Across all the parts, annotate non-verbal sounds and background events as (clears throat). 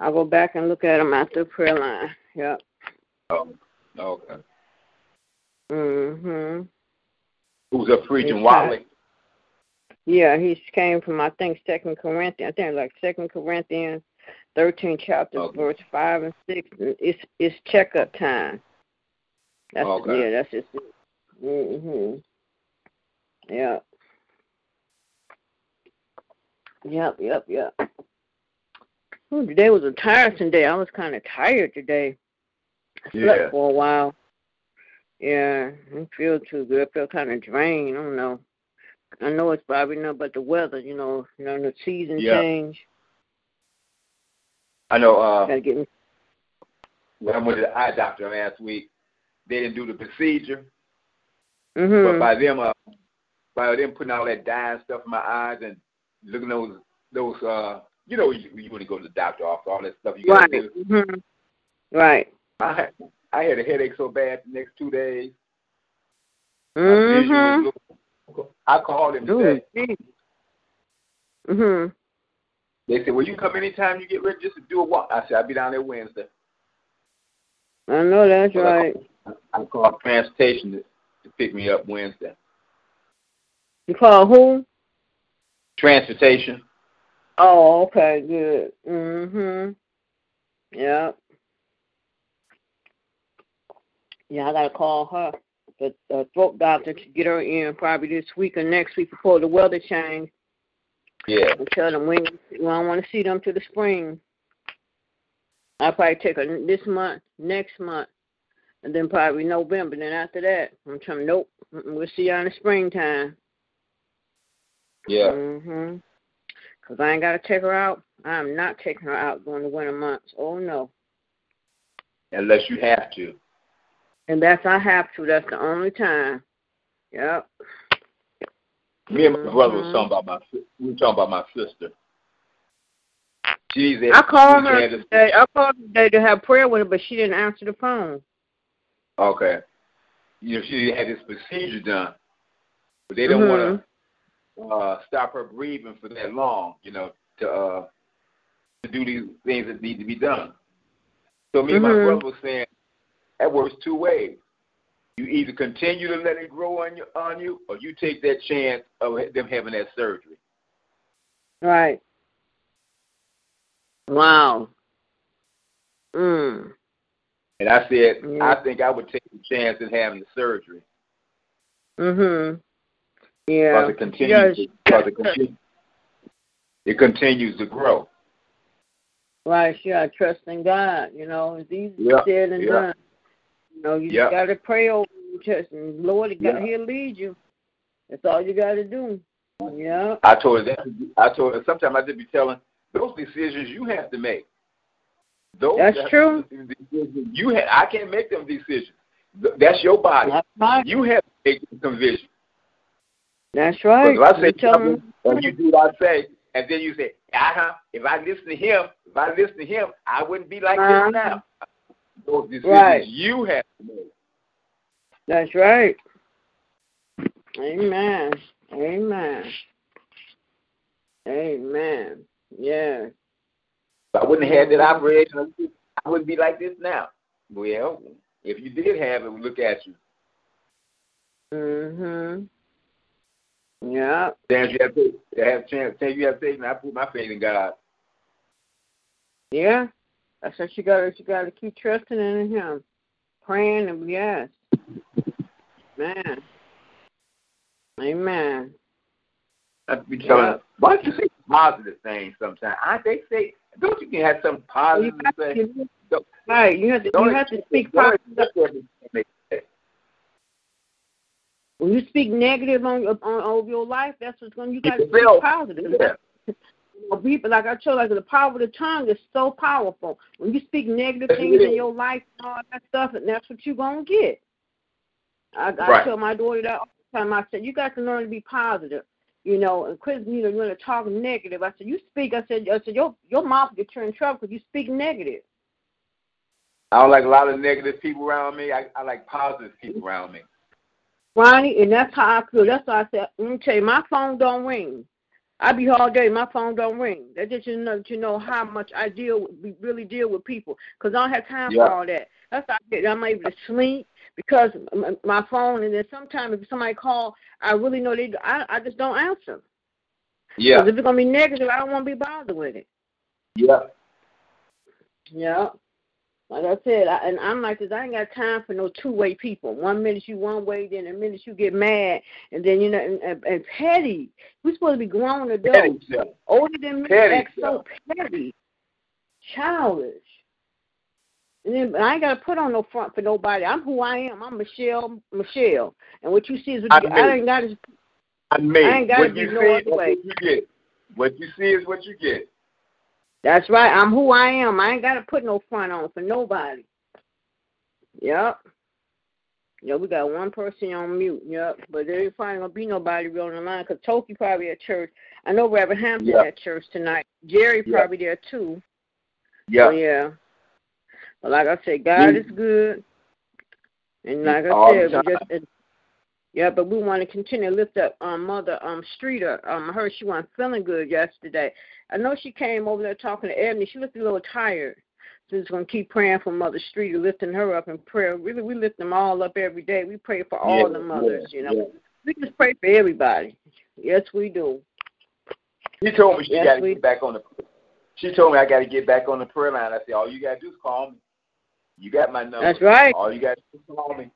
I'll go. Back and look at them after prayer line. Yep. Oh, okay. Mhm. Who's up preaching? It's Wally? Yeah, he came from I think Second Corinthians. I think like Second Corinthians, thirteen chapter, Okay. verse five and six. It's it's checkup time. That's Okay. yeah. That's just. It. Mhm. Yep. Yep. Yep. Yep. Ooh, today was a tiresome day. I was kind of tired today. I slept Yeah. for a while. Yeah, I didn't feel too good. I feel kind of drained. I don't know. I know it's probably not but the weather, you know, you know, the season Yeah. change. I know. Uh, Gotta get me. when I went to the eye doctor last week, they didn't do the procedure, but Mhm. But by them, uh, by them putting all that dye and stuff in my eyes and looking at those those uh, you know, you, you want to go to the doctor office, all that stuff you Right. do. Mhm. Right. I had, I had a headache so bad the next two days. Mhm. I called him today. Mm-hmm. They said, "Well, you come anytime you get ready just to do a walk." I said, "I'll be down there Wednesday." I know that's Well, I right. I called transportation to, to pick me up Wednesday. You call who? Transportation. Oh, okay, good. Mhm. Yep. Yeah, I gotta call her, the uh, throat doctor, to get her in probably this week or next week before the weather change. Yeah. and tell them we, we don't want to see them till the spring. I'll probably take her this month, next month, and then probably November. Then after that, I'm telling nope, we'll see you in the springtime. Yeah. Mm-hmm. Cause I ain't gotta take her out. I'm not taking her out during the winter months. Oh no. Unless you have to. And that's I have to. That's the only time. Yep. Me and my mm-hmm. brother was talking about my we were talking about my sister. She's at, I called her today. I called her today to have prayer with her, but she didn't answer the phone. Okay. You know, she had this procedure done, but they don't want to mm-hmm. Uh, stop her breathing for that long. You know, to uh, to do these things that need to be done. So me and my Mhm. brother was saying that works two ways. You either continue to let it grow on you, on you, or you take that chance of them having that surgery. Right. Wow. Mm. And I said, Yeah. I think I would take the chance of having the surgery Mm Mhm. Yeah. because it continues. Yes. Because it, continues, it continues to grow. Right. To trust in God. You know, it's easy Yeah, said than yeah. done. You know, you Yeah. got to pray over and trust, and Lord, Yeah. He'll lead you. That's all you got to do. Yeah. I told her that. I told her sometimes I just be telling those decisions you have to make. Those That's true. You have, I can't make them decisions. That's your body. That's right. You have to make some vision. That's right. Because if I say You something and you do what I say, and then you say, uh huh, if I listen to him, if I listen to him, I wouldn't be like Uh-huh. this now. Those decisions Right. you have to make. That's right. Amen. Amen. Amen. Yeah. If I wouldn't have had that operation, I wouldn't be like this now. Well, if you did have it, we look at you. Mhm. Yeah. Chance you have to have chance. Chance you have faith, and I put my faith in God. Yeah. That's what you gotta you gotta keep trusting in him. Praying and yes. Man. Amen. I be telling Yeah. why don't you say positive things sometimes? I they say, don't you can have You positive to to, right, you have to Don't you have to speak positive. accept everything they say. When you speak negative on on over your life, that's what's going. You got to speak positive. Yeah. (laughs) people, like I told you, the power of the tongue is so powerful. When you speak negative things in your life and all that stuff, and that's what you're gonna get. I, I Right. tell my daughter that all the time. I said, you got to learn to be positive. You know, and quit. You know, you want to talk negative. I said, you speak. I said, I said, your your mouth get you in trouble because you speak negative. I don't like a lot of negative people around me. I, I like positive people around me. Ronnie, and that's how I feel. That's why I said, let me tell you, my phone don't ring. I be all day, my phone don't ring. That just you know, you know how much I deal, with, we really deal with people, because I don't have time Yeah. for all that. That's why I get, I'm able to sleep because my phone, and then sometimes if somebody call, I really know they, I, I just don't answer. Yeah, Because if it's gonna be negative, I don't want to be bothered with it. yeah. Yeah. Like I said, I, and I'm like this. I ain't got time for no two-way people. One minute you one way, then a minute you get mad, and then you know, and, and, and petty. We're supposed to be grown adults. Petty. Older than me, Petty act so petty, childish. And then I ain't got to put on no front for nobody. I'm who I am. I'm Michelle, Michelle. And what you see is what you, I I know. ain't got to. I mean, I ain't gotta what be no other is what way. you get. What you see is what you get. That's right. I'm who I am. I ain't got to put no front on for nobody. Yep. Yeah, we got one person on mute. Yep. But there ain't probably gonna be nobody real on the line because Toki probably at church. I know Reverend Hampton Yeah. at church tonight. Jerry Yeah. probably there too. Yeah. So, yeah. But like I said, God Mm. is good. And like I All said, we just yeah, but we want to continue to lift up um mother um Streeter. Um I heard she wasn't feeling good yesterday. I know she came over there talking to Ebony. She looked a little tired. So we're gonna keep praying for Mother Streeter, lifting her up in prayer. Really we lift them all up every day. We pray for all Yeah, the mothers, yeah, you know. yeah. We just pray for everybody. Yes, we do. She told me she Yes, got to get back on the. She told me I got to get back on the prayer line. I said, all you got to do is call me. You got my number. That's right. All you got to do is call me.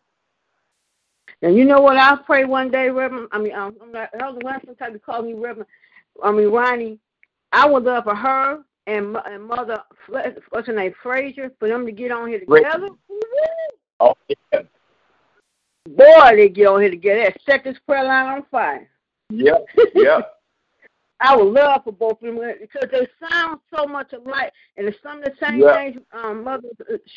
And you know what? I pray one day, Reverend. I mean, um, I'm not. Elder Winston type to call me Reverend. I mean, Ronnie. I would love for her and and Mother. What's her name? Frazier for them to get on here together. Oh, yeah. Boy, they get on here together. Set this prayer line on fire. Yep. Yep. (laughs) I would love for both of them because they sound so much alike, and it's some of the same Yeah. things. Um, mother,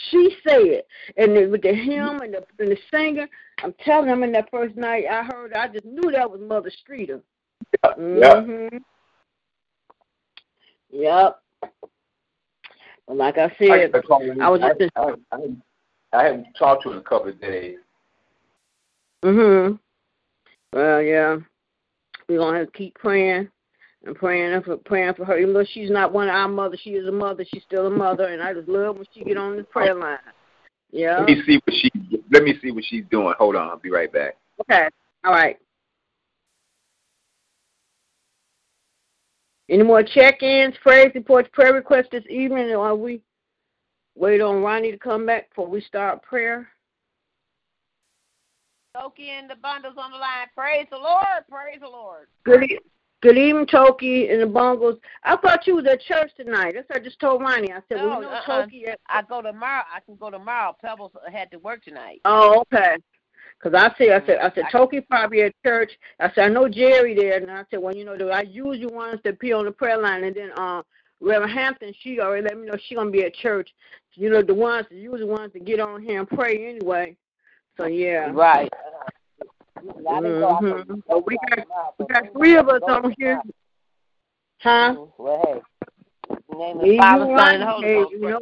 she said, and the, with the hymn and the and the singer, I'm telling them in that first night I heard, I just knew that was Mother Streeter. Yep. Mm-hmm. Yep. Like I I, said, call her. I was just I, I, I, I haven't talked to her in a couple of days. mhm. Well, yeah, we're gonna have to keep praying and praying for praying for her. Even though she's not one of our mothers, she is a mother. She's still a mother, and I just love when she get on the prayer oh. line. Yeah. Let me see what she. Let me see what she's doing. Hold on. I'll be right back. Okay. All right. Any more check-ins, praise reports, prayer requests this evening, or we wait on Ronnie to come back before we start prayer? Toki and the bundles on the line. Praise the Lord. Praise the Lord. Good, good evening, Toki and the Bungles. I thought you was at church tonight. That's what I just told Ronnie. I said, No, well, you know, uh-uh. Toki. At- I go tomorrow. I can go tomorrow. Pebbles had to work tonight. oh, okay. Because I said, I said, I said, Toki probably at church. I said, I know Jerry there, and I said, well, you know, the I usually ones that appear on the prayer line, and then um, Reverend Hampton, she already let me know she gonna be at church. You know, the ones, the usually ones to get on here and pray anyway. So yeah. Right. Mhm. But we got we got three of us on here. Huh? Well, hey. Name Me, of the Father, you, Son, and Holy hey, Ghost. you know.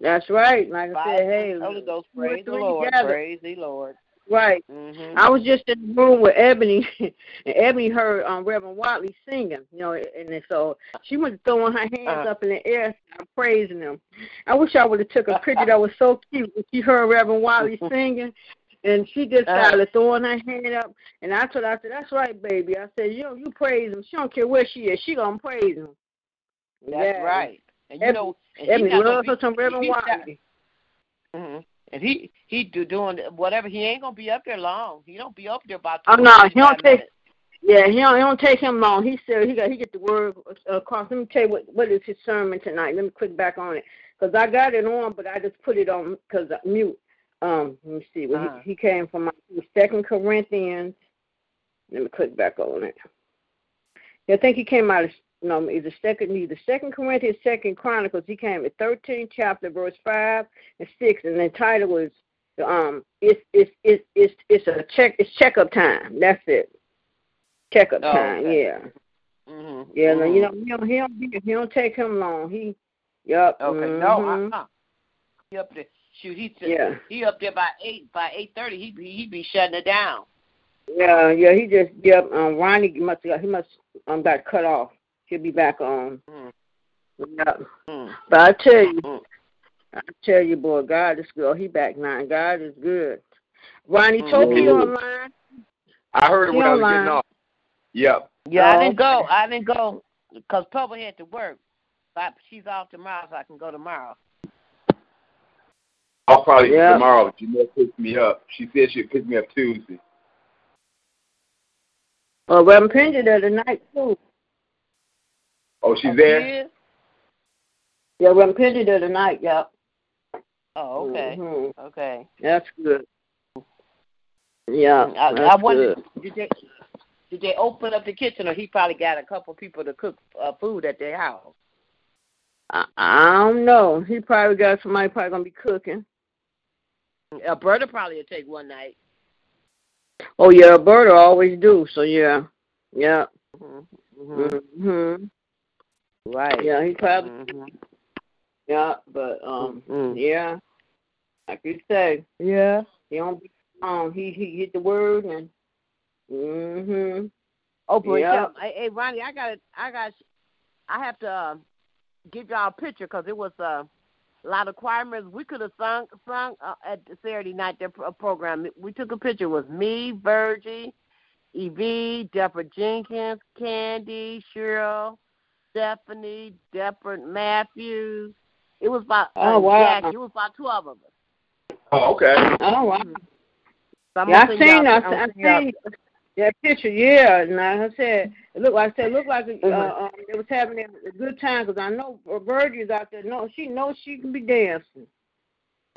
That's right. Like I said, hey, Holy Ghost. two Praise the Lord. together. Praise the Lord. Right. Mm-hmm. I was just in the room with Ebony, (laughs) and Ebony heard um, Reverend Watley singing, you know, and so she was throwing her hands Uh-huh. up in the air, and praising him. I wish I would have took a picture that was so cute when she heard Reverend Watley (laughs) singing, and she just Uh-huh. started throwing her hand up, and I told her, I said, "That's right, baby." I said, "You know, you praise him. She don't care where she is. She gonna praise him." That's Yeah. right. And you Ebony- know, and he Ebony not loves her some Reverend he Watley. Mhm. And he he do doing whatever. He ain't gonna be up there long. He don't be up there about. Oh, 20, no, he don't take- minutes. Yeah, he don't, it don't take him long. He said he got he get the word across. Let me tell you what what is his sermon tonight. Let me click back on it because I got it on, but I just put it on because mute. Um, let me see. Well, Uh-huh. he, he came from Second Corinthians. Let me click back on it. I think he came out of no, either second, either Second Corinthians, Second Chronicles. He came at 13 chapter, verse five and six, and the title was um, it's it's it's it's it's a check it's checkup time. That's it. Checkup Oh, time. okay. Yeah. Mhm. Yeah. No, mhm. you know he don't he don't, he don't take him long. He. Yep. Okay. mhm. No, uh-uh. He up there. Shoot, he Yeah. he up there by eight by eight thirty. He be he be shutting it down. Yeah, yeah, he just yep. Um, Ronnie must he must um got cut off. He'll be back on. Mm. Yep. Mm. But I tell you, Mm. I tell you, boy, God is good. He back now. God is good. Ronnie Mhm. Tokyo online. I heard it He when I was online. getting off. Yep. Yeah, I didn't go. I didn't go because Pubble had to work. But she's off tomorrow, so I can go tomorrow. I'll probably Yeah. tomorrow. Janelle picked me up. She said she'd pick me up Tuesday. Uh, Reverend Pendry there tonight too. Oh, she's Oh, there. she is? Yeah, Reverend Pendry there tonight. Yep. Oh, okay. Mhm. Okay. That's good. Yeah, I, I that's wonder good. did they did they open up the kitchen or he probably got a couple people to cook uh, food at their house. I, I don't know. He probably got somebody probably gonna be cooking. Alberta probably will take one night. Oh yeah, Alberta always do. So yeah, yeah. Mm-hmm. Mhm. Right. Yeah, he probably Mhm. yeah, but um Mhm. yeah, like you say, Yeah. he don't be um he he hit the word and mhm. Oh, but Yeah. yeah. Hey, hey, Ronnie, I got I got I have to uh, give y'all a picture because it was uh, a lot of choir members. We could have sung sung uh, at the Saturday night their pro- program. We took a picture. It was me, Virgie, Evie, Deborah Jenkins, Candy, Cheryl, Stephanie, Deborah Matthews. It was about uh, Oh, wow. Jackie. It was about twelve of us. Oh, okay. Oh wow. So I'm Yeah, gonna I send seen y'all- I, I'm I gonna send y'all- seen that picture. Yeah, and like I said, it looked like I said, it looked like uh, Mhm. um, they was having a good time because I know Virgie's out there. No, she knows she can be dancing.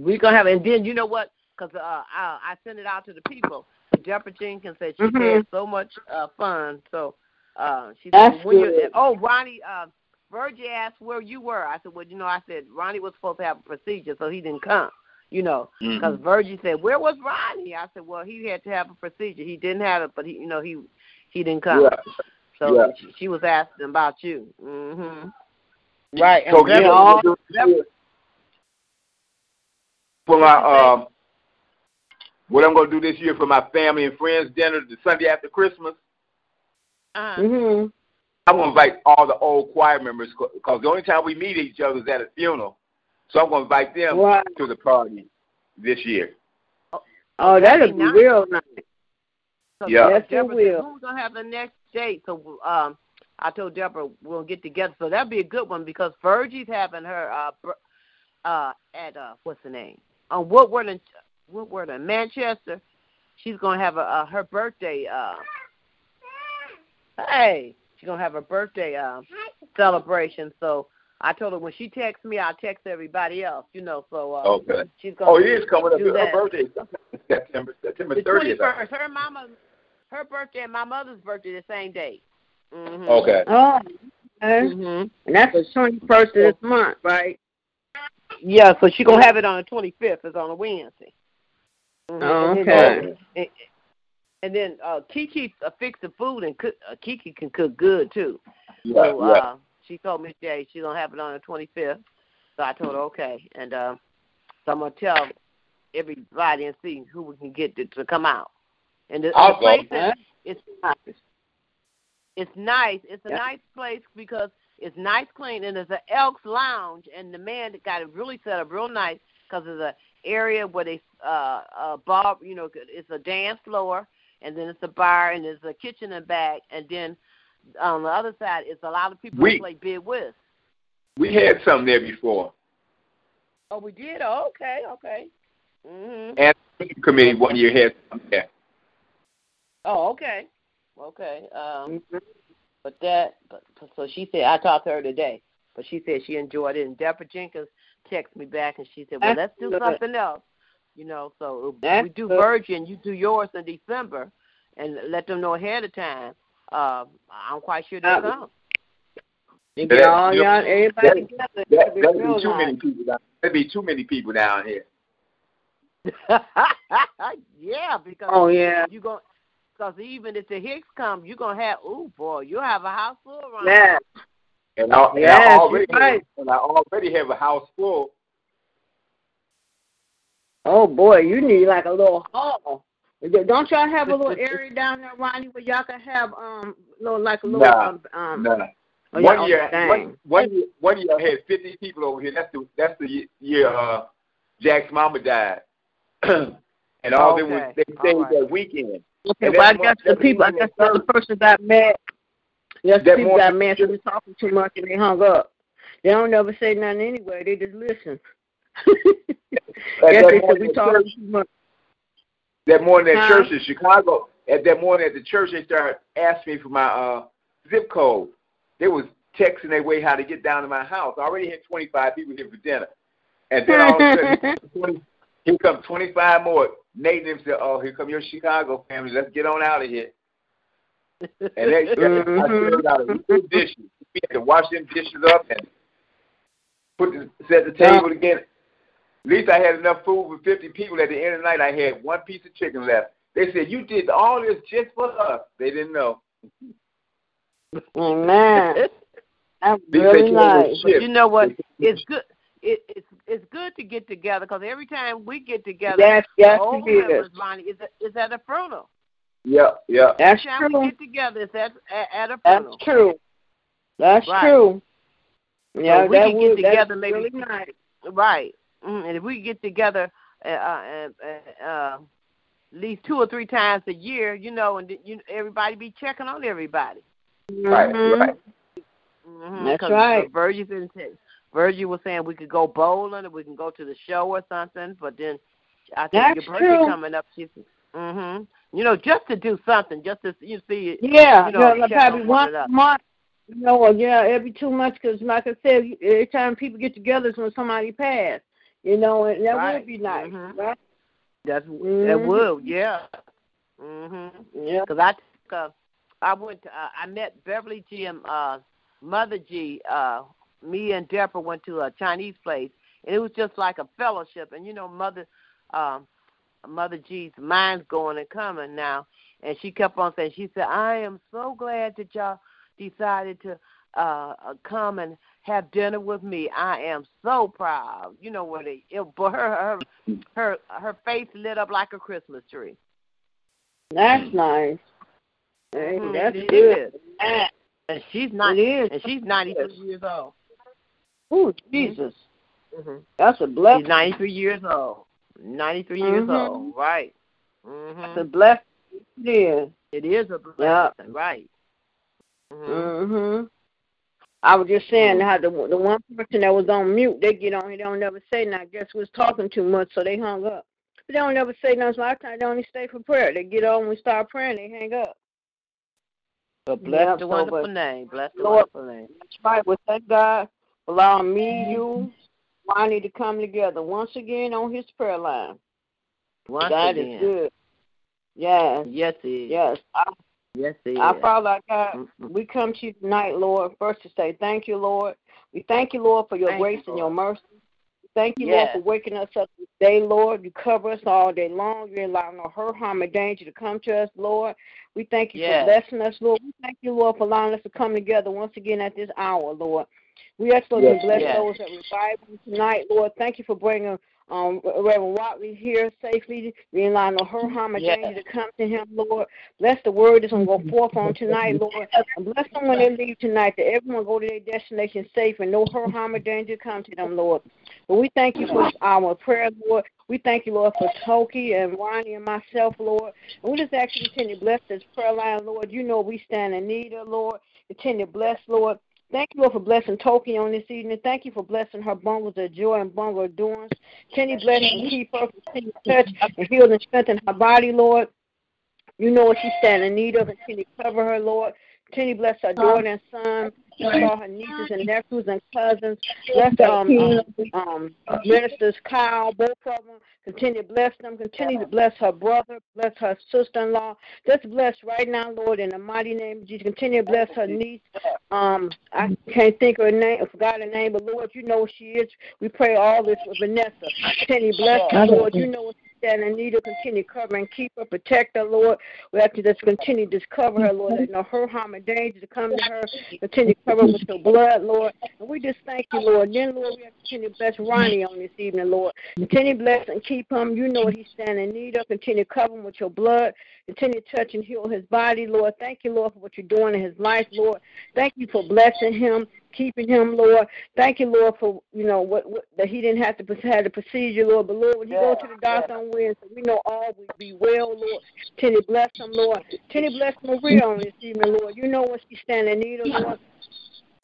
We gonna have, and then you know what? Because uh, I, I sent it out to the people. Deborah Jenkins said she Mhm. had so much uh, fun. So uh, she That's said, when you good. oh Ronnie, uh, Virgie asked where you were. I said, well, you know, I said Ronnie was supposed to have a procedure, so he didn't come. You know, because Mhm. Virgie said, where was Ronnie? I said, well, he had to have a procedure. He didn't have it, but he, you know, he he didn't come. Yeah. So Yeah. she, she was asking about you. hmm Right. And So Deborah- yeah, all- Deborah- for my um, what I'm gonna do this year for my family and friends dinner the Sunday after Christmas. uh-huh. Mhm. I'm gonna invite all the old choir members because the only time we meet each other is at a funeral. So I'm gonna invite them Right. to the party this year. Oh, that'll be real nice. So Yeah. Yes, it Deborah will. said, who's gonna have the next date? So um, I told Deborah we'll get together. So that'd be a good one because Virgie's having her uh, br- uh at uh what's the name on Woodward and Woodward in Manchester. She's gonna have a, uh, her birthday. Uh, hey, she's gonna have her birthday uh, celebration. So I told her when she texts me, I'll text everybody else. You know, so uh, Okay. she's gonna. Oh, it is coming up. do Her birthday is September September The twenty 30th. first. Her mama, her birthday and my mother's birthday the same day. Mm-hmm. Okay. Oh, okay. hmm and that's the twenty first of this month, right? Yeah, so she gonna have it on the twenty fifth. It's on a Wednesday. Oh, And then, okay. and, and then uh, Kiki uh, fix the food and cook. Uh, Kiki can cook good too. Yeah, So yeah. uh, she told me today she's gonna have it on the twenty fifth. So I told her okay, and uh, so I'm gonna tell everybody and see who we can get to, to come out. And the, the I'll go. place Huh? is it's nice. It's nice. It's a Yeah. nice place because it's nice, clean, and there's an Elks Lounge, and the man got it really set up real nice because there's an area where they uh uh bar, you know, it's a dance floor, and then it's a bar, and there's a kitchen and back, and then on the other side, it's a lot of people We- that play bid whist. We had something there before. Oh, we did. Oh, okay, okay. Mhm. And the committee one year had something there. Oh, okay, okay. Um, but that, but so she said I talked to her today, but she said she enjoyed it. And Deborah Jenkins texted me back, and she said, "Well, That's let's do good. something else." You know, so That's we do good. Virgin, you do yours in December, and let them know ahead of time. Uh, I'm quite sure they'll Uh, come. You get all you know, y'all, everybody that, together. that, That'd be be too nice. many people down. That'd be too many people down here. (laughs) yeah, because Oh yeah. you going because even if the Hicks come, you're gonna have oh boy, you'll have a house full around. Yeah. And I, and Yes, I already right. and I already have a house full. Oh boy, you need like a little hall. Don't y'all have a little (laughs) area down there, Ronnie, where y'all can have um little like a little Nah, um, um Nah. oh, one yeah, year, dang. one, one year, one year I had fifty people over here. That's the that's the ye- year uh, Jack's mama died, (clears throat) and all them was Okay, they stayed all right. that weekend. Okay, well I that's guess the people I one guess the other person got mad. Yes, the That people more- got mad so we talking too much and they hung up. They don't never say nothing anyway, they just listen. (laughs) At Guess that they said morning we at talking church, too much. that morning at Huh? church in Chicago, at that morning at the church, they started asking me for my uh, zip code. They was texting their way how to get down to my house. I already had 25 people here for dinner. And then all of a sudden, (laughs) 20, here come 25 more. Nate and said, oh, here come your Chicago family. Let's get on out of here. And they, (laughs) I served out of dishes. We had to wash them dishes up and put the, set the table again. At least I had enough food for 50 people. At the end of the night, I had one piece of chicken left. They said, you did all this just for us. They didn't know. Amen. (laughs) That's They really said you nice. But you know what? It's good. It, it's it's good to get together because every time we get together, Yes, yes, the old it is. members, Lonnie, is at, is at a funeral. Yeah, yeah. That's every time true. we get together, it's at at, at a That's true. That's Right. true. Yeah, we that can get would, together maybe- really nice. Right. Mm, and if we get together uh, uh, uh, uh, at least two or three times a year, you know, and you everybody be checking on everybody. Right, Mhm. right. Mm-hmm, That's right. Virgil, said- Virgil was saying we could go bowling or we can go to the show or something, but then I think That's your birthday true. coming up. She's, hmm You know, just to do something, just to you see. Yeah, you know, check probably one month. You know, or yeah, every two months. Because like I said, every time people get together is when somebody passed. You know, and that Right. would be nice, Mhm. right? That's that Mhm. would, yeah. Mhm. Yeah. Because I took, uh, I went, to, uh, I met Beverly G and uh, Mother G. Uh, me and Deborah went to a Chinese place, and it was just like a fellowship. And you know, Mother, um, Mother G's mind's going and coming now, and she kept on saying, she said, "I am so glad that y'all decided to uh, uh come and have dinner with me. I am so proud." You know what? It, it (laughs) but her her her her face lit up like a Christmas tree. That's nice. Hey, Mhm, that's it good. is. And she's not. And she's ninety three years old. Oh, Jesus. Mm-hmm. That's a She's He's ninety three years old. Ninety three years mm-hmm. old. Right. Mm-hmm. That's a blessing. It is. It is a blessing. Yeah. Right. Mhm. I was just saying how the the one person that was on mute, they get on, they don't never say nothing. I guess was talking too much, so they hung up. But they don't never say nothing. So a lot of only stay for prayer. They get on, we start praying, they hang up. But bless Yeah, the wonderful name. Bless the Lord- wonderful name. That's right. Well, thank God allowing me, you, Ronnie to come together once again on his prayer line. Once God again. is good. Yes, Yes, it is. yes. I, Yes, it is. I Father like God, we come to you tonight, Lord, first to say thank you, Lord. We thank you, Lord, for your Thank you, grace and your mercy. Thank you, Yes. Lord, for waking us up this day, Lord. You cover us all day long. You allow no hurt, harm, or danger to come to us, Lord. We thank you Yes. for blessing us, Lord. We thank you, Lord, for allowing us to come together once again at this hour, Lord. We ask, Lord, Yes, to bless yes. those that revive tonight, Lord. Thank you for bringing um, Reverend Watley here safely. We allow no hurt, harm, or Yes. danger to come to him, Lord. Bless the word that's going to go forth on tonight, Lord. And bless them when they leave tonight, that everyone go to their destination safe and no hurt, harm, or danger come to them, Lord. But we thank you for our prayer, Lord. We thank you, Lord, for Toki and Ronnie and myself, Lord. And we just ask you to continue to bless this prayer line, Lord. You know we stand in need of, Lord. Continue to bless, Lord. Thank you, Lord, for blessing Toki on this evening. Thank you for blessing her bungles of joy and bungle of doings. Continue to bless and keep her. Continue to touch and heal and strengthen her body, Lord. You know what she stands in need of. Continue cover her, Lord. Continue to bless her uh-huh. daughter and son. All her nieces and nephews and cousins. Bless um, um, ministers Kyle, both of them. Continue to bless them. Continue to bless her brother. Bless her sister-in-law. Just bless right now, Lord, in the mighty name of Jesus. Continue to bless her niece. Um, I can't think of her name. I forgot her name, but Lord, you know she is. We pray all this for Vanessa. Continue to bless her, Lord. You know what need of continue cover and keep her, protect her, Lord. We have to just continue to cover her, Lord. That no her harm and danger to come to her. Continue to cover with your blood, Lord. And we just thank you, Lord. And Then, Lord, we have to continue to bless Ronnie on this evening, Lord. Continue to bless and keep him. You know what he's standing in need of. Continue to cover him with your blood. Continue to touch and heal his body, Lord. Thank you, Lord, for what you're doing in his life, Lord. Thank you for blessing him keeping him, Lord. Thank you, Lord, for you know what, what that he didn't have to have the procedure, Lord. But Lord, when you yeah, go to the doctor yeah. on Wednesday, we know all will be well, Lord. Tenny bless him, Lord. Tenny bless Maria on this evening, Lord. You know what she's standing in need of, Lord.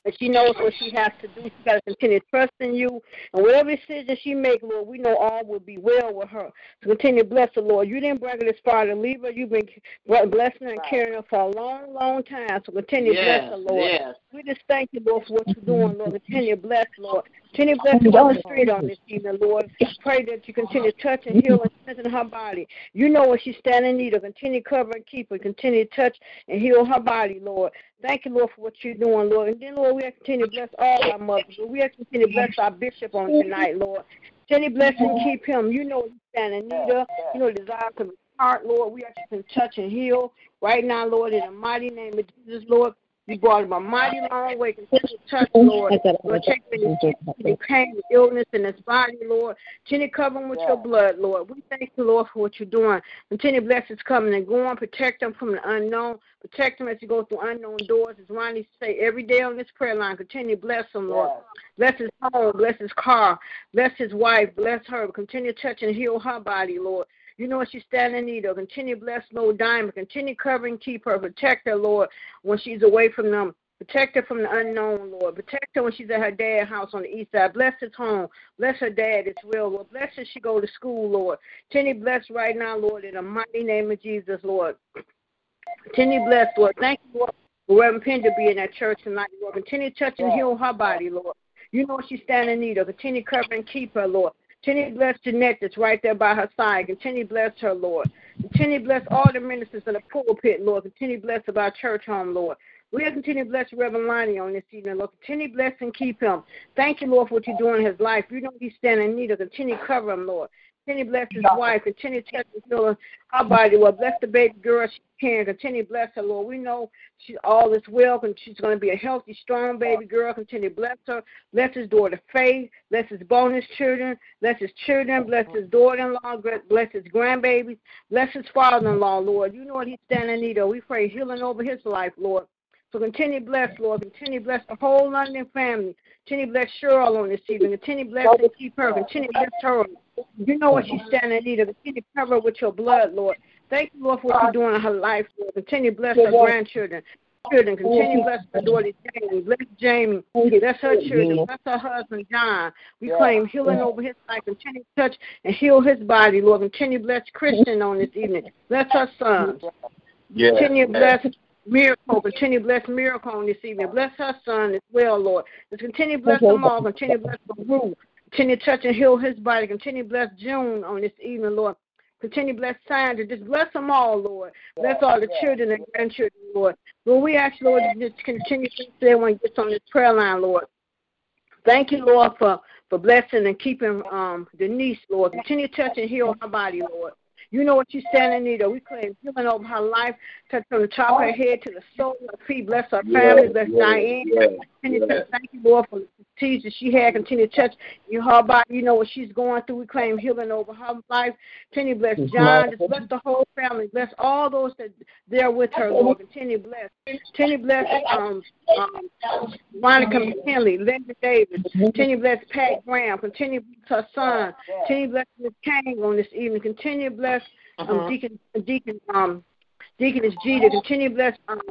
And she knows what she has to do. She got to continue trusting you. And whatever decision she makes, Lord, we know all will be well with her. So continue to bless the Lord. You didn't bring her this far to leave her. You've been blessing her and caring her for a long, long time. So continue to bless the Lord. Yes. We just thank you, Lord, for what you're doing, Lord. Continue to bless, Lord. To bless on the street on this evening, Lord. Pray that you continue to touch and heal and strengthen her body. You know what she's standing in need of. Continue to cover and keep her. Continue to touch and heal her body, Lord. Thank you, Lord, for what you're doing, Lord. And then, Lord, we have to continue to bless all our mothers. We have to continue to bless our bishop on tonight, Lord. To bless and keep him. You know he's standing in need of. You know the desire his heart, Lord. We have to touch and heal right now, Lord, in the mighty name of Jesus, Lord. You brought him a mighty long way. Continue to touch, Lord. Lord, take any pain, illness in his body, Lord. Continue to cover him with your blood, Lord. We thank you, Lord, for what you're doing. Continue to bless his coming and going. Protect him from the unknown. Protect him as he goes through unknown doors. As Ronnie say every day on this prayer line, continue to bless him, Lord. Bless his home. Bless his car. Bless his wife. Bless her. Continue to touch and heal her body, Lord. You know she's standing in need of. Continue bless no Diamond. Continue covering, keep her, protect her, Lord, when she's away from them. Protect her from the unknown, Lord. Protect her when she's at her dad's house on the east side. Bless his home. Bless her dad as well, Lord. Bless her she go to school, Lord. Continue bless right now, Lord, in the mighty name of Jesus, Lord. Continue bless, Lord. Thank you, Lord, for Reverend Pender being at church tonight, Lord. Continue touching and heal her body, Lord. You know she's standing in need of. Continue covering keep her, Lord. Continue to bless Jeanette that's right there by her side. Continue to bless her, Lord. Continue to bless all the ministers in the pulpit, Lord. Continue to bless our church home, Lord. We'll continue to bless Reverend Lonnie on this evening, Lord. Continue to bless and keep him. Thank you, Lord, for what you're doing in his life. You know he's standing in need of. Continue to cover him, Lord. Continue to bless his wife. Continue to touch and heal her body, Lord. Bless the baby girl she can. Continue to bless her, Lord. We know she all is well, and she's going to be a healthy, strong baby girl. Continue to bless her. Bless his daughter Faith. Bless his bonus children. Bless his children. Bless his daughter-in-law. Bless his grandbabies. Bless his father-in-law, Lord. You know what he's standing in need of. We pray healing over his life, Lord. So continue to bless, Lord. Continue to bless the whole London family. Continue to bless Cheryl on this evening. Continue to bless and keep her. Continue to bless her. You know what she's standing in need of. Continue to cover her with your blood, Lord. Thank you, Lord, for what you're doing in her life, Lord. Continue to bless her grandchildren. Children, continue to bless her daughter Jamie. Bless Jamie. Bless her children. Bless her husband John. We claim healing over his life. Continue to touch and heal his body, Lord. Continue to bless Christian on this evening. Bless her sons. Continue to bless Miracle, continue to bless Miracle on this evening. Bless her son as well, Lord. Just continue to bless them all. Continue to bless the root. Continue to touch and heal his body. Continue to bless June on this evening, Lord. Continue to bless Sandra. Just bless them all, Lord. Bless all the children and grandchildren, Lord. Lord, we ask, Lord, to just continue to say when gets on this prayer line, Lord. Thank you, Lord, for, for blessing and keeping um, Denise, Lord. Continue to touch and heal her body, Lord. You know what you stand in need of. We claim healing over her life, touch from the top of her head to the sole of her feet. Bless her family. Bless Diane. Continue to thank you, Lord, for tears she had. Continue to touch you, her body. You know what she's going through. We claim healing over her life. Continue to bless John. Just bless the whole family. Bless all those that there with her, Lord. Continue to bless. Continue to bless um, um, Monica McKinley, Linda Davis. Continue to bless Pat Graham. Continue to bless her son. Continue to bless Miss Kang on this evening. Continue to bless um, uh-huh. Deacon Deacon um Deaconess. Continue to bless um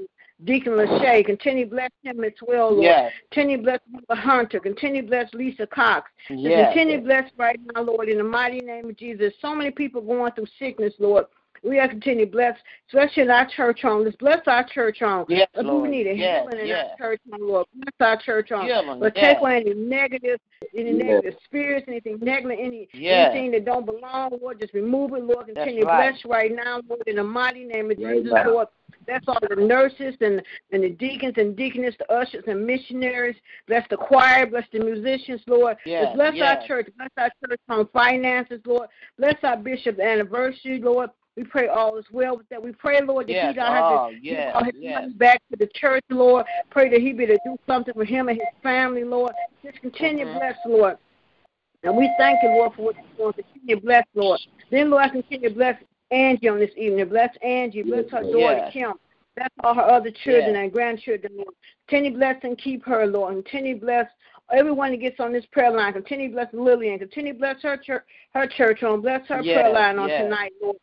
Deacon Lachey. Continue to bless him as well, Lord. Yes. Continue to bless Lisa Hunter. Continue to bless Lisa Cox. Yes. Continue to bless right now, Lord, in the mighty name of Jesus. So many people going through sickness, Lord. We are continue to bless, especially in our church home. Let's bless our church home. Yes, If Lord. we need a Yes, healing in yes. our church home, Lord. Bless our church home. Healing, But yes. take away any negative, any Yes. negative spirits, anything negative, any Yes. anything that don't belong, Lord. Just remove it, Lord. That's Continue to right. bless right now, Lord, in the mighty name of Right Jesus, now. Lord. Bless all the nurses and, and the deacons and deaconess, the ushers and missionaries. Bless the choir. Bless the musicians, Lord. Yes, bless yes. our church. Bless our church on finances, Lord. Bless our bishop's anniversary, Lord. We pray all is well with that. We pray, Lord, that Yes. he don't have to Oh, give yes, all his yes. back to the church, Lord. Pray that he be to do something for him and his family, Lord. Just continue Mhm. to bless, Lord. And we thank you, Lord, for what you're doing. Continue to bless, Lord. Then, Lord, I continue to bless Angie on this evening. Bless Angie. Bless her daughter, Yes. Kim. Bless all her other children Yes. and grandchildren, Lord. Continue bless and keep her, Lord. Continue bless everyone that gets on this prayer line. Continue bless Lillian. Continue bless her church, her church home. Bless her Yes, prayer line on tonight, Lord.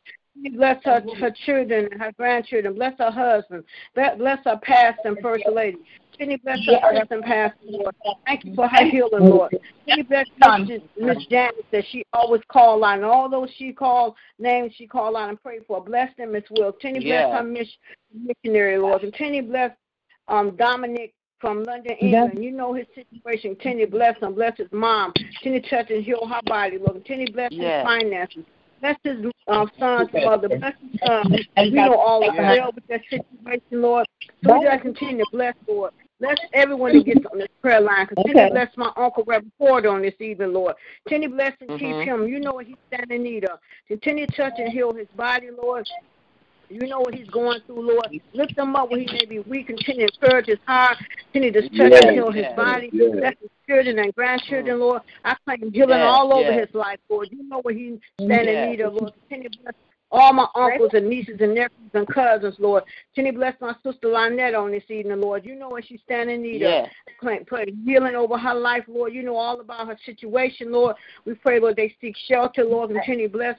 Bless her, her children and her grandchildren. Bless her husband. Bless her pastor and first lady. Continue to bless her sister and pastor, Lord. Thank you for her healing, Lord. Continue to bless Miss- Miss Janice that she always call on. All those she called names she called on and pray for. Bless them as well. Continue to bless Yes. her miss- missionary, Lord. Continue to bless um, Dominic from London, England. You know his situation. Continue to bless him. Bless his mom. Continue to touch and heal her body, Lord. Continue to bless Yes. his finances. Bless his um, son's mother. Bless his son. We know all is Yes. well with that situation, Lord. So we just continue to bless, Lord. Bless everyone that gets on this prayer line. Continue to bless my uncle Reverend Porter on this evening, Lord. Continue to bless and keep Mhm. him. You know what he's standing in need of. Continue to touch and heal his body, Lord. You know what he's going through, Lord. Lift him up when he may be weak. Continue to encourage his heart. Continue to touch Yes, and heal his body. yes. Bless his children and grandchildren, Lord. I claim healing Yes, all over yes. his life, Lord. You know what he's standing Yes. in need of, Lord. Continue to bless all my uncles and nieces and nephews and cousins, Lord. Continue to bless my sister Lynette on this evening, Lord. You know what she's standing in need of Yes. pray, healing over her life, Lord. You know all about her situation, Lord. We pray, Lord, they seek shelter, Lord. Continue bless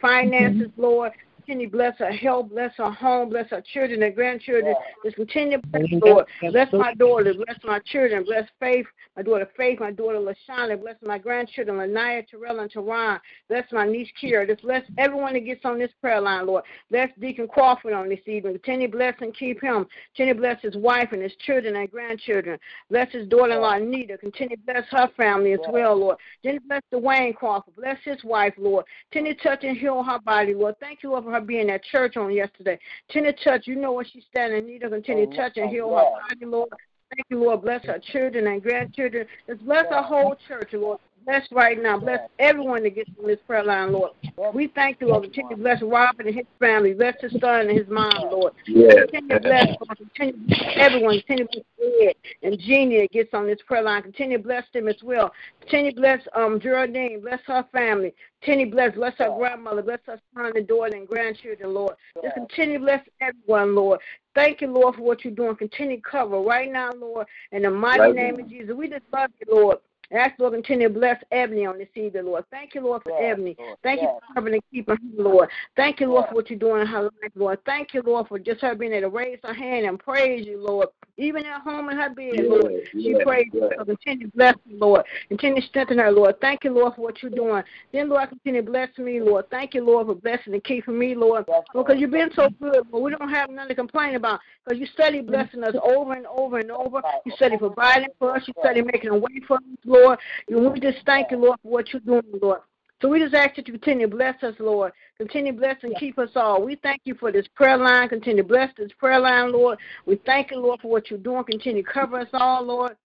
finances, Lord. Continue to bless her health, bless her home, bless her children and grandchildren. Just continue to bless, Lord. Bless my daughter, bless my children, bless Faith, my daughter Faith, my daughter LaShawna, bless my grandchildren, Lanaya, Terrell, and Teron. Bless my niece Kira. Just bless everyone that gets on this prayer line, Lord. Bless Deacon Crawford on this evening. Continue to bless and keep him. Continue to bless his wife and his children and grandchildren. Bless his daughter-in-law Anita. Continue to bless her family as well, Lord. Then bless Dwayne Crawford. Bless his wife, Lord. Continue to touch and heal her body, Lord. Thank you, Lord, for her being at church on yesterday. To touch. You know what she's standing in need of. Continue to touch and oh, heal her body, Lord. Thank you, Lord. Bless her children and grandchildren. Just bless our whole church, Lord. Bless right now. Bless everyone that gets on this prayer line, Lord. We thank you, Lord. Continue to bless Robert and his family. Bless his son and his mom, Lord. Yes. Continue to bless, Lord. Continue to bless everyone. Continue to bless Ed and Jeannie that gets on this prayer line. Continue to bless them as well. Continue to bless um, Geraldine. Bless her family. Continue to bless, bless her grandmother. Bless her son and daughter and grandchildren, Lord. Just continue to bless everyone, Lord. Thank you, Lord, for what you're doing. Continue to cover right now, Lord. In the mighty Right name now. of Jesus. We just love you, Lord. Ask Lord continue to bless Ebony on this evening, Lord. Thank you, Lord, for Yes, Ebony. Lord. Thank Yes. you for covering and keeping her, Lord. Thank you, Lord, for what you're doing in her life, Lord. Thank you, Lord, for just her being able to raise her hand and praise you, Lord. Even at home in her bed, Lord. She yes, prays yes. Lord. Continue to bless her, Lord. Continue to strengthen her, Lord. Thank you, Lord, for what you're doing. Then, Lord, continue to bless me, Lord. Thank you, Lord, for blessing and keeping me, Lord. Because you've been so good, Lord. We don't have nothing to complain about. Because you study blessing us over and over and over. You study providing for us. You study making a way for us, Lord. And we just thank you, Lord, for what you're doing, Lord. So we just ask that you continue to bless us, Lord. Continue to bless and keep us all. We thank you for this prayer line. Continue to bless this prayer line, Lord. We thank you, Lord, for what you're doing. Continue to cover us all, Lord.